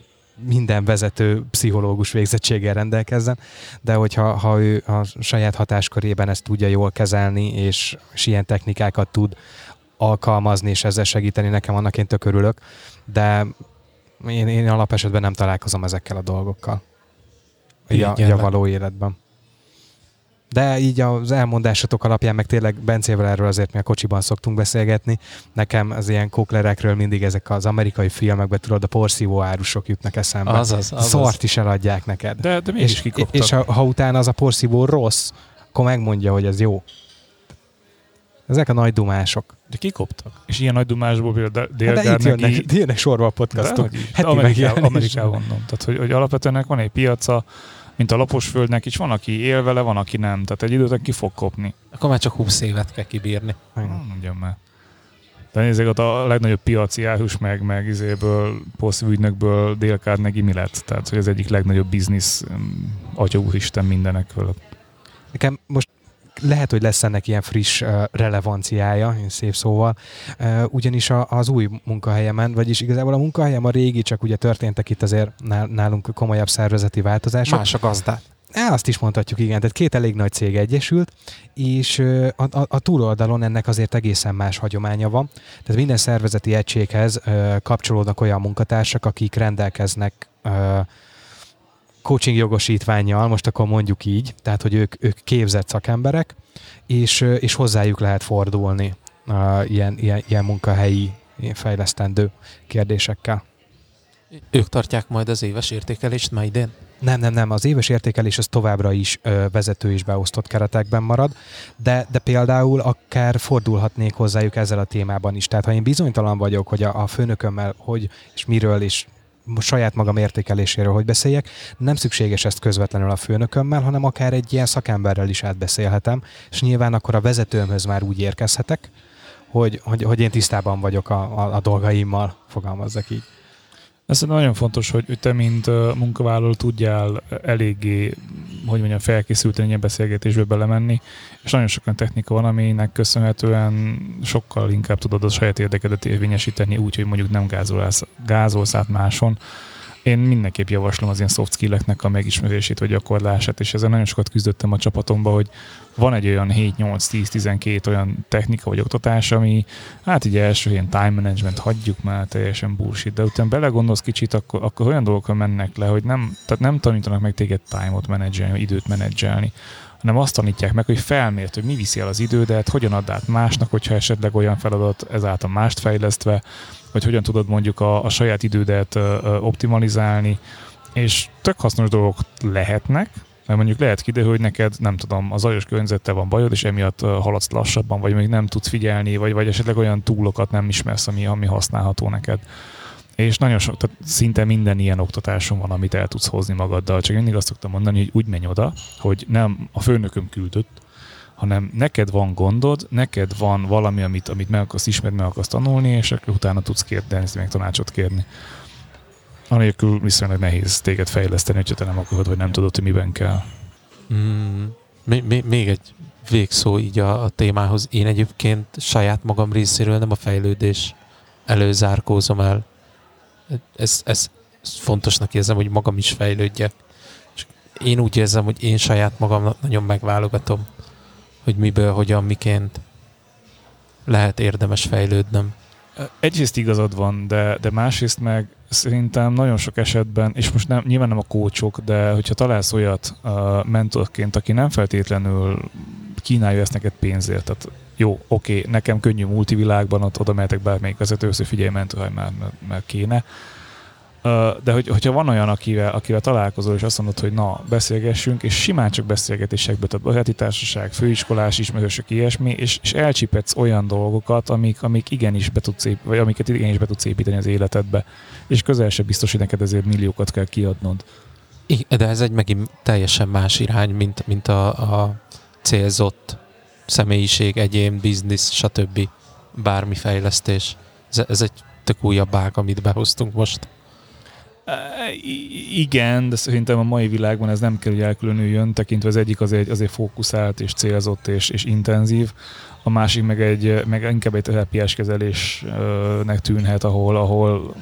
minden vezető pszichológus végzettséggel rendelkezzen, de hogyha ha ő a saját hatáskörében ezt tudja jól kezelni, és, és ilyen technikákat tud alkalmazni, és ezzel segíteni, nekem annak én tök örülök, de én, én alapesetben nem találkozom ezekkel a dolgokkal. Így a, így a való életben. De így az elmondásatok alapján, meg tényleg Bencével erről azért mi a kocsiban szoktunk beszélgetni. Nekem az ilyen kóklerekről mindig ezek az amerikai filmekben, tudod, a porszívó árusok jutnak eszembe. Azaz, azaz. Szart is eladják neked. De, de mégis és, és ha, ha utána az a porszívó rossz, akkor megmondja, hogy ez jó. Ezek a nagy dumások. De kikoptak. És ilyen nagy dumásból például Délgár hát de itt jönnek, jönnek sorba a podcastok. Amerikában, Amerikában mondom. Tehát, hogy, hogy alapvetően van egy piaca, mint a lapos földnek is, van, aki él vele, van, aki nem. Tehát egy időt ki fog kopni. Akkor már csak 20 évet kell kibírni. Mondjam már. De nézzék, a legnagyobb piaci árus meg, meg izéből, ügynökből Délkárnegi mi lett? Tehát, hogy az egyik legnagyobb biznisz, atya úristen mindenek fölött. Nekem most lehet, hogy lesz ennek ilyen friss relevanciája, szép szóval, ugyanis az új munkahelyemen, vagyis igazából a munkahelyem a régi, csak ugye történtek itt azért nálunk komolyabb szervezeti változások. Más a gazdát. Azt is mondhatjuk, igen. Tehát két elég nagy cég egyesült, és a, a, a túloldalon ennek azért egészen más hagyománya van. Tehát minden szervezeti egységhez kapcsolódnak olyan munkatársak, akik rendelkeznek coaching jogosítványjal, most akkor mondjuk így, tehát hogy ők, ők képzett szakemberek, és, és hozzájuk lehet fordulni uh, ilyen, ilyen, ilyen munkahelyi ilyen fejlesztendő kérdésekkel. Ők tartják majd az éves értékelést már idén? Nem, nem, nem. Az éves értékelés az továbbra is ö, vezető és beosztott keretekben marad, de, de például akár fordulhatnék hozzájuk ezzel a témában is. Tehát ha én bizonytalan vagyok, hogy a, a főnökömmel hogy és miről és saját magam értékeléséről, hogy beszéljek. Nem szükséges ezt közvetlenül a főnökömmel, hanem akár egy ilyen szakemberrel is átbeszélhetem, és nyilván akkor a vezetőmhöz már úgy érkezhetek, hogy, hogy, hogy én tisztában vagyok a, a, a dolgaimmal, fogalmazzak így. Ez nagyon fontos, hogy te, mint munkavállaló tudjál eléggé hogy mondjam, felkészülten ilyen beszélgetésbe belemenni, és nagyon sokan technika van, aminek köszönhetően sokkal inkább tudod a saját érdekedet érvényesíteni úgy, hogy mondjuk nem gázolsz, gázolsz át máson, én mindenképp javaslom az ilyen soft skill-eknek a megismerését vagy gyakorlását, és ezzel nagyon sokat küzdöttem a csapatomba, hogy van egy olyan 7-8-10-12 olyan technika vagy oktatás, ami hát így első ilyen time management, hagyjuk már teljesen bullshit, de utána belegondolsz kicsit, akkor, akkor olyan dolgokon mennek le, hogy nem, tehát nem tanítanak meg téged time-ot menedzselni, időt menedzselni, hanem azt tanítják meg, hogy felmért, hogy mi viszi el az idődet, hogyan add át másnak, hogyha esetleg olyan feladat ezáltal mást fejlesztve, vagy hogyan tudod mondjuk a, a saját idődet ö, optimalizálni, és tök hasznos dolgok lehetnek, mert mondjuk lehet kiderül, hogy neked, nem tudom, az zajos környezettel van bajod, és emiatt haladsz lassabban, vagy még nem tudsz figyelni, vagy, vagy esetleg olyan túlokat nem ismersz, ami, ami használható neked. És nagyon sok, tehát szinte minden ilyen oktatáson van, amit el tudsz hozni magaddal. Csak mindig azt szoktam mondani, hogy úgy menj oda, hogy nem a főnököm küldött, hanem neked van gondod, neked van valami, amit, amit meg akarsz ismerni, meg akarsz tanulni, és akkor utána tudsz kérdezni, meg tanácsot kérni. Anélkül viszonylag nehéz téged fejleszteni, hogyha te nem akarod, vagy nem tudod, hogy miben kell. Mm, még, még egy végszó így a, a témához. Én egyébként saját magam részéről nem a fejlődés előzárkózom el. Ez, ez, fontosnak érzem, hogy magam is fejlődjek. És én úgy érzem, hogy én saját magamnak nagyon megválogatom hogy miből, hogyan, miként lehet érdemes fejlődnöm. Egyrészt igazad van, de, de másrészt meg szerintem nagyon sok esetben, és most nem, nyilván nem a kócsok, de hogyha találsz olyat uh, mentorként, aki nem feltétlenül kínálja ezt neked pénzért, tehát jó, oké, nekem könnyű multivilágban, ott oda mehetek bármelyik vezetőhöz, hogy figyelj, mentor, már, már, kéne, de hogy, hogyha van olyan, akivel, akivel találkozol, és azt mondod, hogy na, beszélgessünk, és simán csak beszélgetésekből, tehát baráti társaság, főiskolás ismerősök, ilyesmi, és, és elcsipetsz olyan dolgokat, amik, amik igenis be tudsz ép, vagy amiket igenis be tudsz építeni az életedbe, és közel sem biztos, hogy neked ezért milliókat kell kiadnod. De ez egy megint teljesen más irány, mint, mint a, a célzott személyiség, egyén, biznisz, stb. bármi fejlesztés. Ez, ez egy tök újabb ág, amit behoztunk most. Igen, de szerintem a mai világban ez nem kell, hogy elkülönüljön, tekintve az egyik azért, azért fókuszált és célzott és, és intenzív, a másik meg, egy, meg inkább egy terápiás kezelésnek tűnhet, ahol, ahol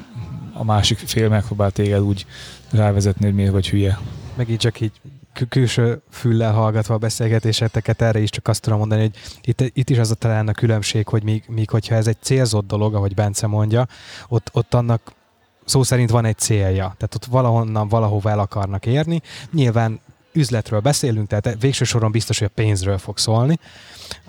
a másik fél megpróbál téged úgy rávezetni, hogy miért vagy hülye. Megint csak így külső füllel hallgatva a beszélgetéseteket, erre is csak azt tudom mondani, hogy itt, itt is az a talán a különbség, hogy míg, míg hogyha ez egy célzott dolog, ahogy Bence mondja, ott, ott annak szó szerint van egy célja. Tehát ott valahonnan, valahova el akarnak érni. Nyilván üzletről beszélünk, tehát végső soron biztos, hogy a pénzről fog szólni.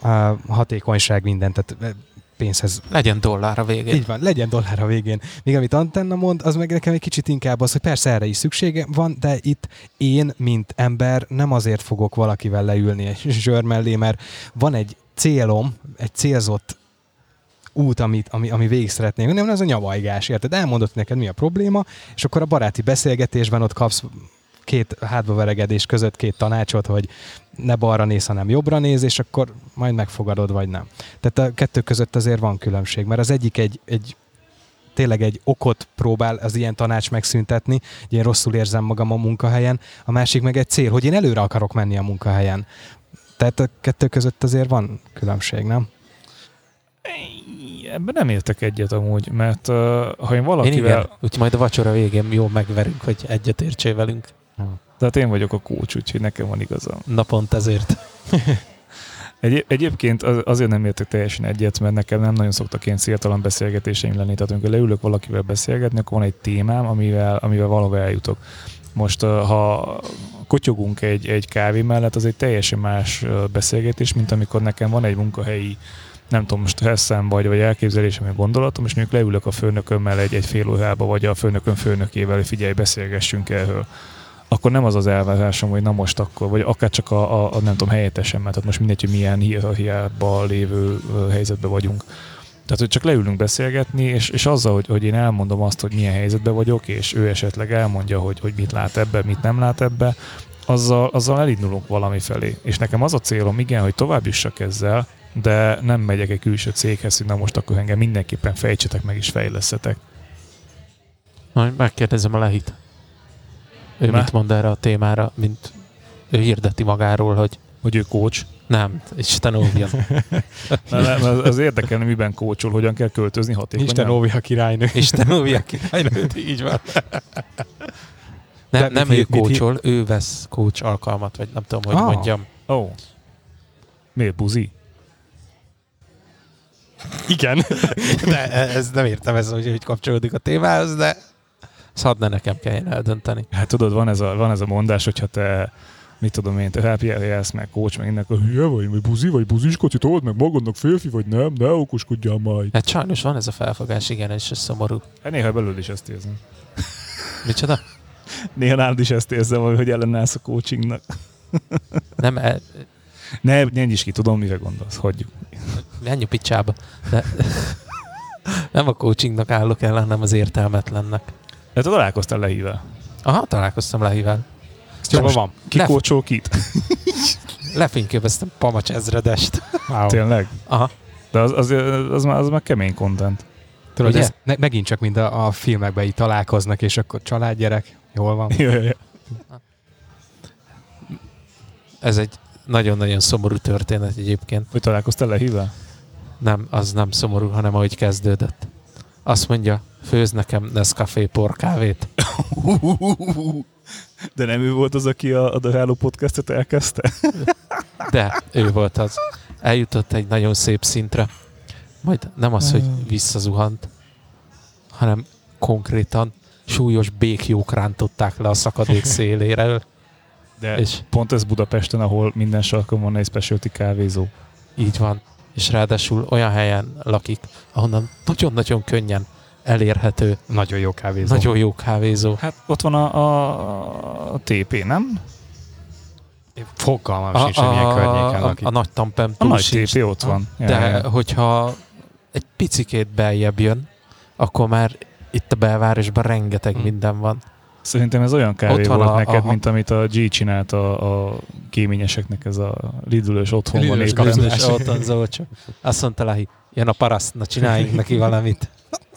A hatékonyság minden, tehát pénzhez. Legyen dollár a végén. Így van, legyen dollár a végén. Míg amit Antenna mond, az meg nekem egy kicsit inkább az, hogy persze erre is szüksége van, de itt én, mint ember nem azért fogok valakivel leülni egy zsör mellé, mert van egy célom, egy célzott út, amit, ami, ami végig szeretnék nem ez a nyavajgás, érted? Elmondott neked, mi a probléma, és akkor a baráti beszélgetésben ott kapsz két hátbaveregedés között két tanácsot, hogy ne balra néz, hanem jobbra néz, és akkor majd megfogadod, vagy nem. Tehát a kettő között azért van különbség, mert az egyik egy, egy tényleg egy okot próbál az ilyen tanács megszüntetni, hogy én rosszul érzem magam a munkahelyen, a másik meg egy cél, hogy én előre akarok menni a munkahelyen. Tehát a kettő között azért van különbség, nem? Ebben nem értek egyet amúgy, mert uh, ha én valakivel... Én igen, úgyhogy majd a vacsora végén jól megverünk, hogy egyet értsél velünk. De hát én vagyok a kócs, úgyhogy nekem van igazam. Na pont ezért. Egy, egyébként azért nem értek teljesen egyet, mert nekem nem nagyon szoktak ilyen széltalan beszélgetéseim lenni. Tehát amikor leülök valakivel beszélgetni, akkor van egy témám, amivel, amivel valahol eljutok. Most ha kotyogunk egy, egy kávé mellett, az egy teljesen más beszélgetés, mint amikor nekem van egy munkahelyi nem tudom, stresszem vagy, vagy elképzelésem, vagy gondolatom, és mondjuk leülök a főnökömmel egy, egy fél órába, vagy a főnökön főnökével, hogy figyelj, beszélgessünk erről akkor nem az az elvárásom, hogy na most akkor, vagy akár csak a, a, a nem tudom, helyettesemmel, tehát most mindegy, hogy milyen hierarchiában lévő helyzetben vagyunk. Tehát, hogy csak leülünk beszélgetni, és, és azzal, hogy, hogy én elmondom azt, hogy milyen helyzetben vagyok, és ő esetleg elmondja, hogy, hogy mit lát ebbe, mit nem lát ebbe, azzal, azzal elindulunk valami felé. És nekem az a célom, igen, hogy tovább jussak ezzel, de nem megyek egy külső céghez, hogy na most akkor engem mindenképpen fejtsetek meg és fejlesztetek. Majd megkérdezem a lehit. Ő Már? mit mond erre a témára, mint ő hirdeti magáról, hogy Hogy ő coach. nem, Isten óvjon. Na, na, na, az érdekelne, miben kócsol, hogyan kell költözni hatékonyan. Isten óvja királynő. Isten óvja királynőt, így van. Nem, De nem mit- ő mit- kócsol, ő vesz coach alkalmat, vagy nem tudom, hogy Ah. mondjam. Ó. Oh. Miért buzi? Igen. De ez nem értem ez, hogy, hogy kapcsolódik a témához, de hadd ne nekem kelljen eldönteni. Hát tudod, van ez a, van ez a mondás, hogyha te mit tudom én, te rápjeljelsz meg coach, meg innen, akkor hülye vagy, vagy buzi, vagy buziskocit, old meg magadnak férfi, vagy nem, ne okoskodjál majd. Hát sajnos van ez a felfogás, igen, és ez szomorú. Hát néha belőle is ezt érzem. Micsoda? Néha nálad is ezt érzem, hogy ellenállsz a coachingnak. Nem, e, Ne, ne is ki, tudom, mire gondolsz, hagyjuk. menj a picsába. De nem a coachingnak állok ellen, hanem az értelmetlennek. De te találkoztál lehívvel. Aha, találkoztam Lehivel. Hol van? Ki Lef- kócsol kit? Lefényképeztem Pamacs ezredest. Wow. Tényleg? Aha. De az, az, az, már, az már kemény content. Tudod, Ugye? ez ne, megint csak mind a, a filmekben így találkoznak, és akkor családgyerek, jól van. Ez egy nagyon-nagyon szomorú történet egyébként. Hogy találkoztál lehívvel? Nem, az nem szomorú, hanem ahogy kezdődött. Azt mondja, főz nekem Nescafé porkávét. De nem ő volt az, aki a, a Hello podcastet elkezdte? De ő volt az. Eljutott egy nagyon szép szintre. Majd nem az, hogy visszazuhant, hanem konkrétan súlyos békjók rántották le a szakadék széléről, De és pont ez Budapesten, ahol minden sarkon van egy specialty kávézó. így van. És ráadásul olyan helyen lakik, ahonnan nagyon-nagyon könnyen elérhető, Nagyon jó kávézó. nagyon jó kávézó. Hát ott van a, a, a TP, nem? Fogalmam sincs, hogy milyen környéken a, lakik. a nagy tampem A nagy sincs. TP ott van. De ja, ja. hogyha egy picikét beljebb jön, akkor már itt a belvárosban rengeteg Hm. minden van. Szerintem ez olyan kávé volt a- neked, a- mint amit a G csinált a, a kéményeseknek, ez a Lidl-ös otthon van Lidl-ös éppen. kapsz- Közös ott az olcsó. Azt mondta Lahi, jön a paraszt, na csináljunk neki valamit.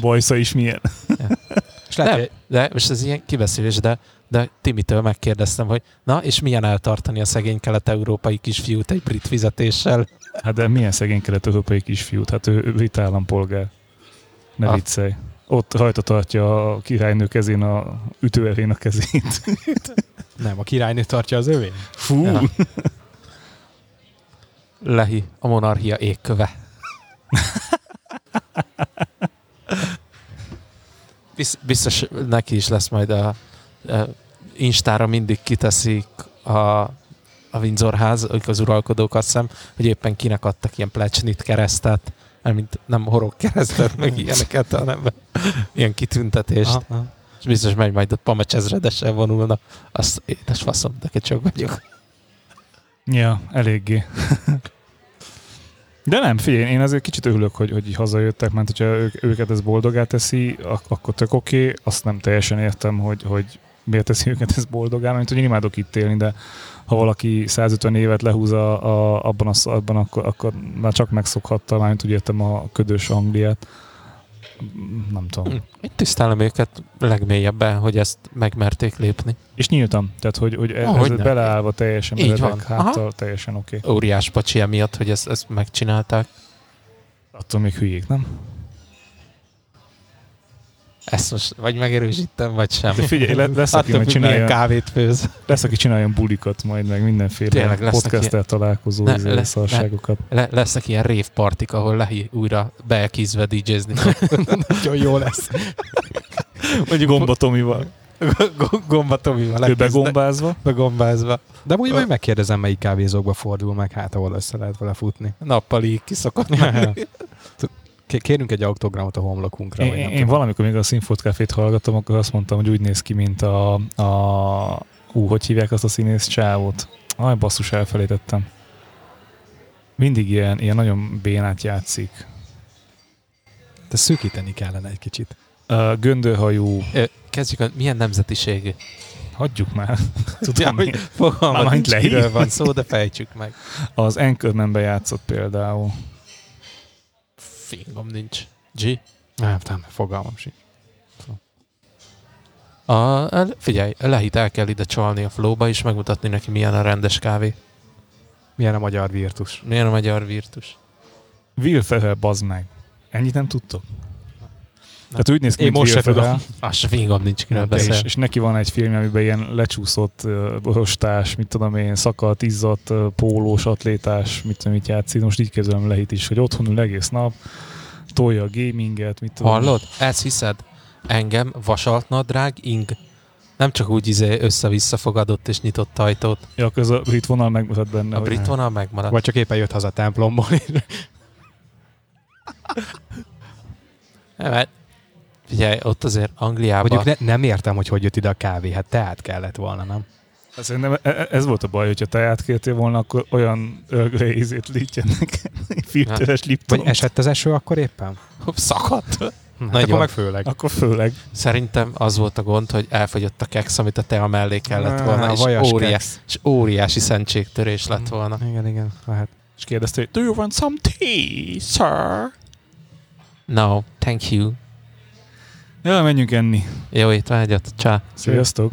Bajsza is milyen. És lehet, Nem, de most ez ilyen kibeszélés, de, de Timitől megkérdeztem, hogy na, és milyen eltartani a szegény kelet-európai kisfiút egy brit fizetéssel? Hát de milyen szegény kelet-európai kisfiút? Hát ő, ő brit állampolgár. Ne Ah. viccelj. Ott rajta tartja a királynő kezén a ütőerén a kezét. nem, a királynő tartja az övén. Fú! Ja. Lehi, a monarchia égköve. Bizt- Biztos neki is lesz majd a, a Instára mindig kiteszik a, a Windsor ház, ők az uralkodók azt hiszem, hogy éppen kinek adtak ilyen plecsnit keresztet, mint nem horog keresztet, meg ilyeneket, hanem ilyen kitüntetést. Aha. És biztos megy majd ott Pamacs ezredesen vonulna. Azt édes faszom, de csak vagyok. Ja, eléggé. De nem, figyelj, én azért kicsit örülök, hogy, hogy hazajöttek, mert hogyha ők, őket ez boldogá teszi, ak- akkor tök oké. Okay. Azt nem teljesen értem, hogy, hogy miért teszi őket ez boldogá, mert hogy én imádok itt élni, de ha valaki 150 évet lehúz a, a, abban, a, abban akkor, akkor már csak megszokhatta, mármint úgy értem a ködös Angliát. Nem tudom. Én tisztelem őket legmélyebben, hogy ezt megmerték lépni. És nyíltam, tehát hogy, hogy ez, Ahogy ez beleállva teljesen Így van. háttal, Aha. teljesen oké. Okay. Óriás pacsi emiatt, hogy ezt, ezt megcsinálták. Attól még hülyék, nem? Ezt most vagy megerősítem, vagy sem. De figyelj, le- lesz, aki majd csinálja, kávét főz. lesz, aki csináljon bulikat majd, meg mindenféle Tényleg podcasttel találkozó Ne, izé, lesz- szarságokat. Le, lesznek ilyen révpartik, ahol Lehi újra beekízve DJ-zni. Nagyon jó lesz. Mondjuk Gomba Tomival. Gomba Tomival Ő begombázva. begombázva. De úgy majd megkérdezem, melyik kávézókba fordul meg, hát ahol össze lehet vele futni. Nappali kiszokott. Kérünk egy autogramot a homlokunkra. Én, én tudom. valamikor még a Sinfot Cafét hallgattam, akkor azt mondtam, hogy úgy néz ki, mint a, a ú, hogy hívják azt a színész csávót? Aj, basszus, elfelejtettem. Mindig ilyen, ilyen nagyon bénát játszik. De szűkíteni kellene egy kicsit. Uh, göndőhajú, Ö, Kezdjük, a, milyen nemzetiségű? hagyjuk már. Ja, Tudom, hogy én. fogalmam nincs, van szó, de fejtsük meg. az Anchormanbe játszott például. Fingom nincs. G? Nem, nem, fogalmam sincs. A, el, figyelj, lehit el kell ide csalni a flowba, és megmutatni neki, milyen a rendes kávé. Milyen a magyar virtus. Milyen a magyar virtus. Will Ferrell, bazd meg. Ennyit nem tudtok? Tehát úgy néz ki, Én most Will se tudom. Ferrell, Az se fingom nincs, kiről és, beszél. és neki van egy film, amiben ilyen lecsúszott borostás, mit tudom én, szakadt, izzadt, pólós, atlétás, mit tudom, mit játszik. Most így kezdem lehit is, hogy otthon ül egész nap, tolja a gaminget, mit tudom. Hallod? Ezt hiszed? Engem vasalt nadrág, ing. Nem csak úgy izé össze-vissza fogadott és nyitott ajtót. Ja, akkor ez a brit vonal megmutat benne. A brit vonal megmaradt. Vagy csak éppen jött haza a templomból. Nem, figyelj, ott azért Angliában... Mondjuk ne, nem értem, hogy hogy jött ide a kávé. Hát teát kellett volna, nem? Hát Szerintem e- e- ez volt a baj, hogyha te kértél volna, akkor olyan ízét lítjen nekem. Filteres Lipton. Vagy esett az eső akkor éppen? Szakadt. Hát Nagyon. akkor meg főleg. Akkor főleg. Szerintem az volt a gond, hogy elfogyott a kex, amit a tea mellé kellett Á, volna, a és, óriás, keksz. és óriási szentségtörés lett volna. Igen, igen, lehet. És kérdezte, hogy do you want some tea, sir? No, thank you. Ja, menjünk enni. Jó étvágyat, csá. Sziasztok.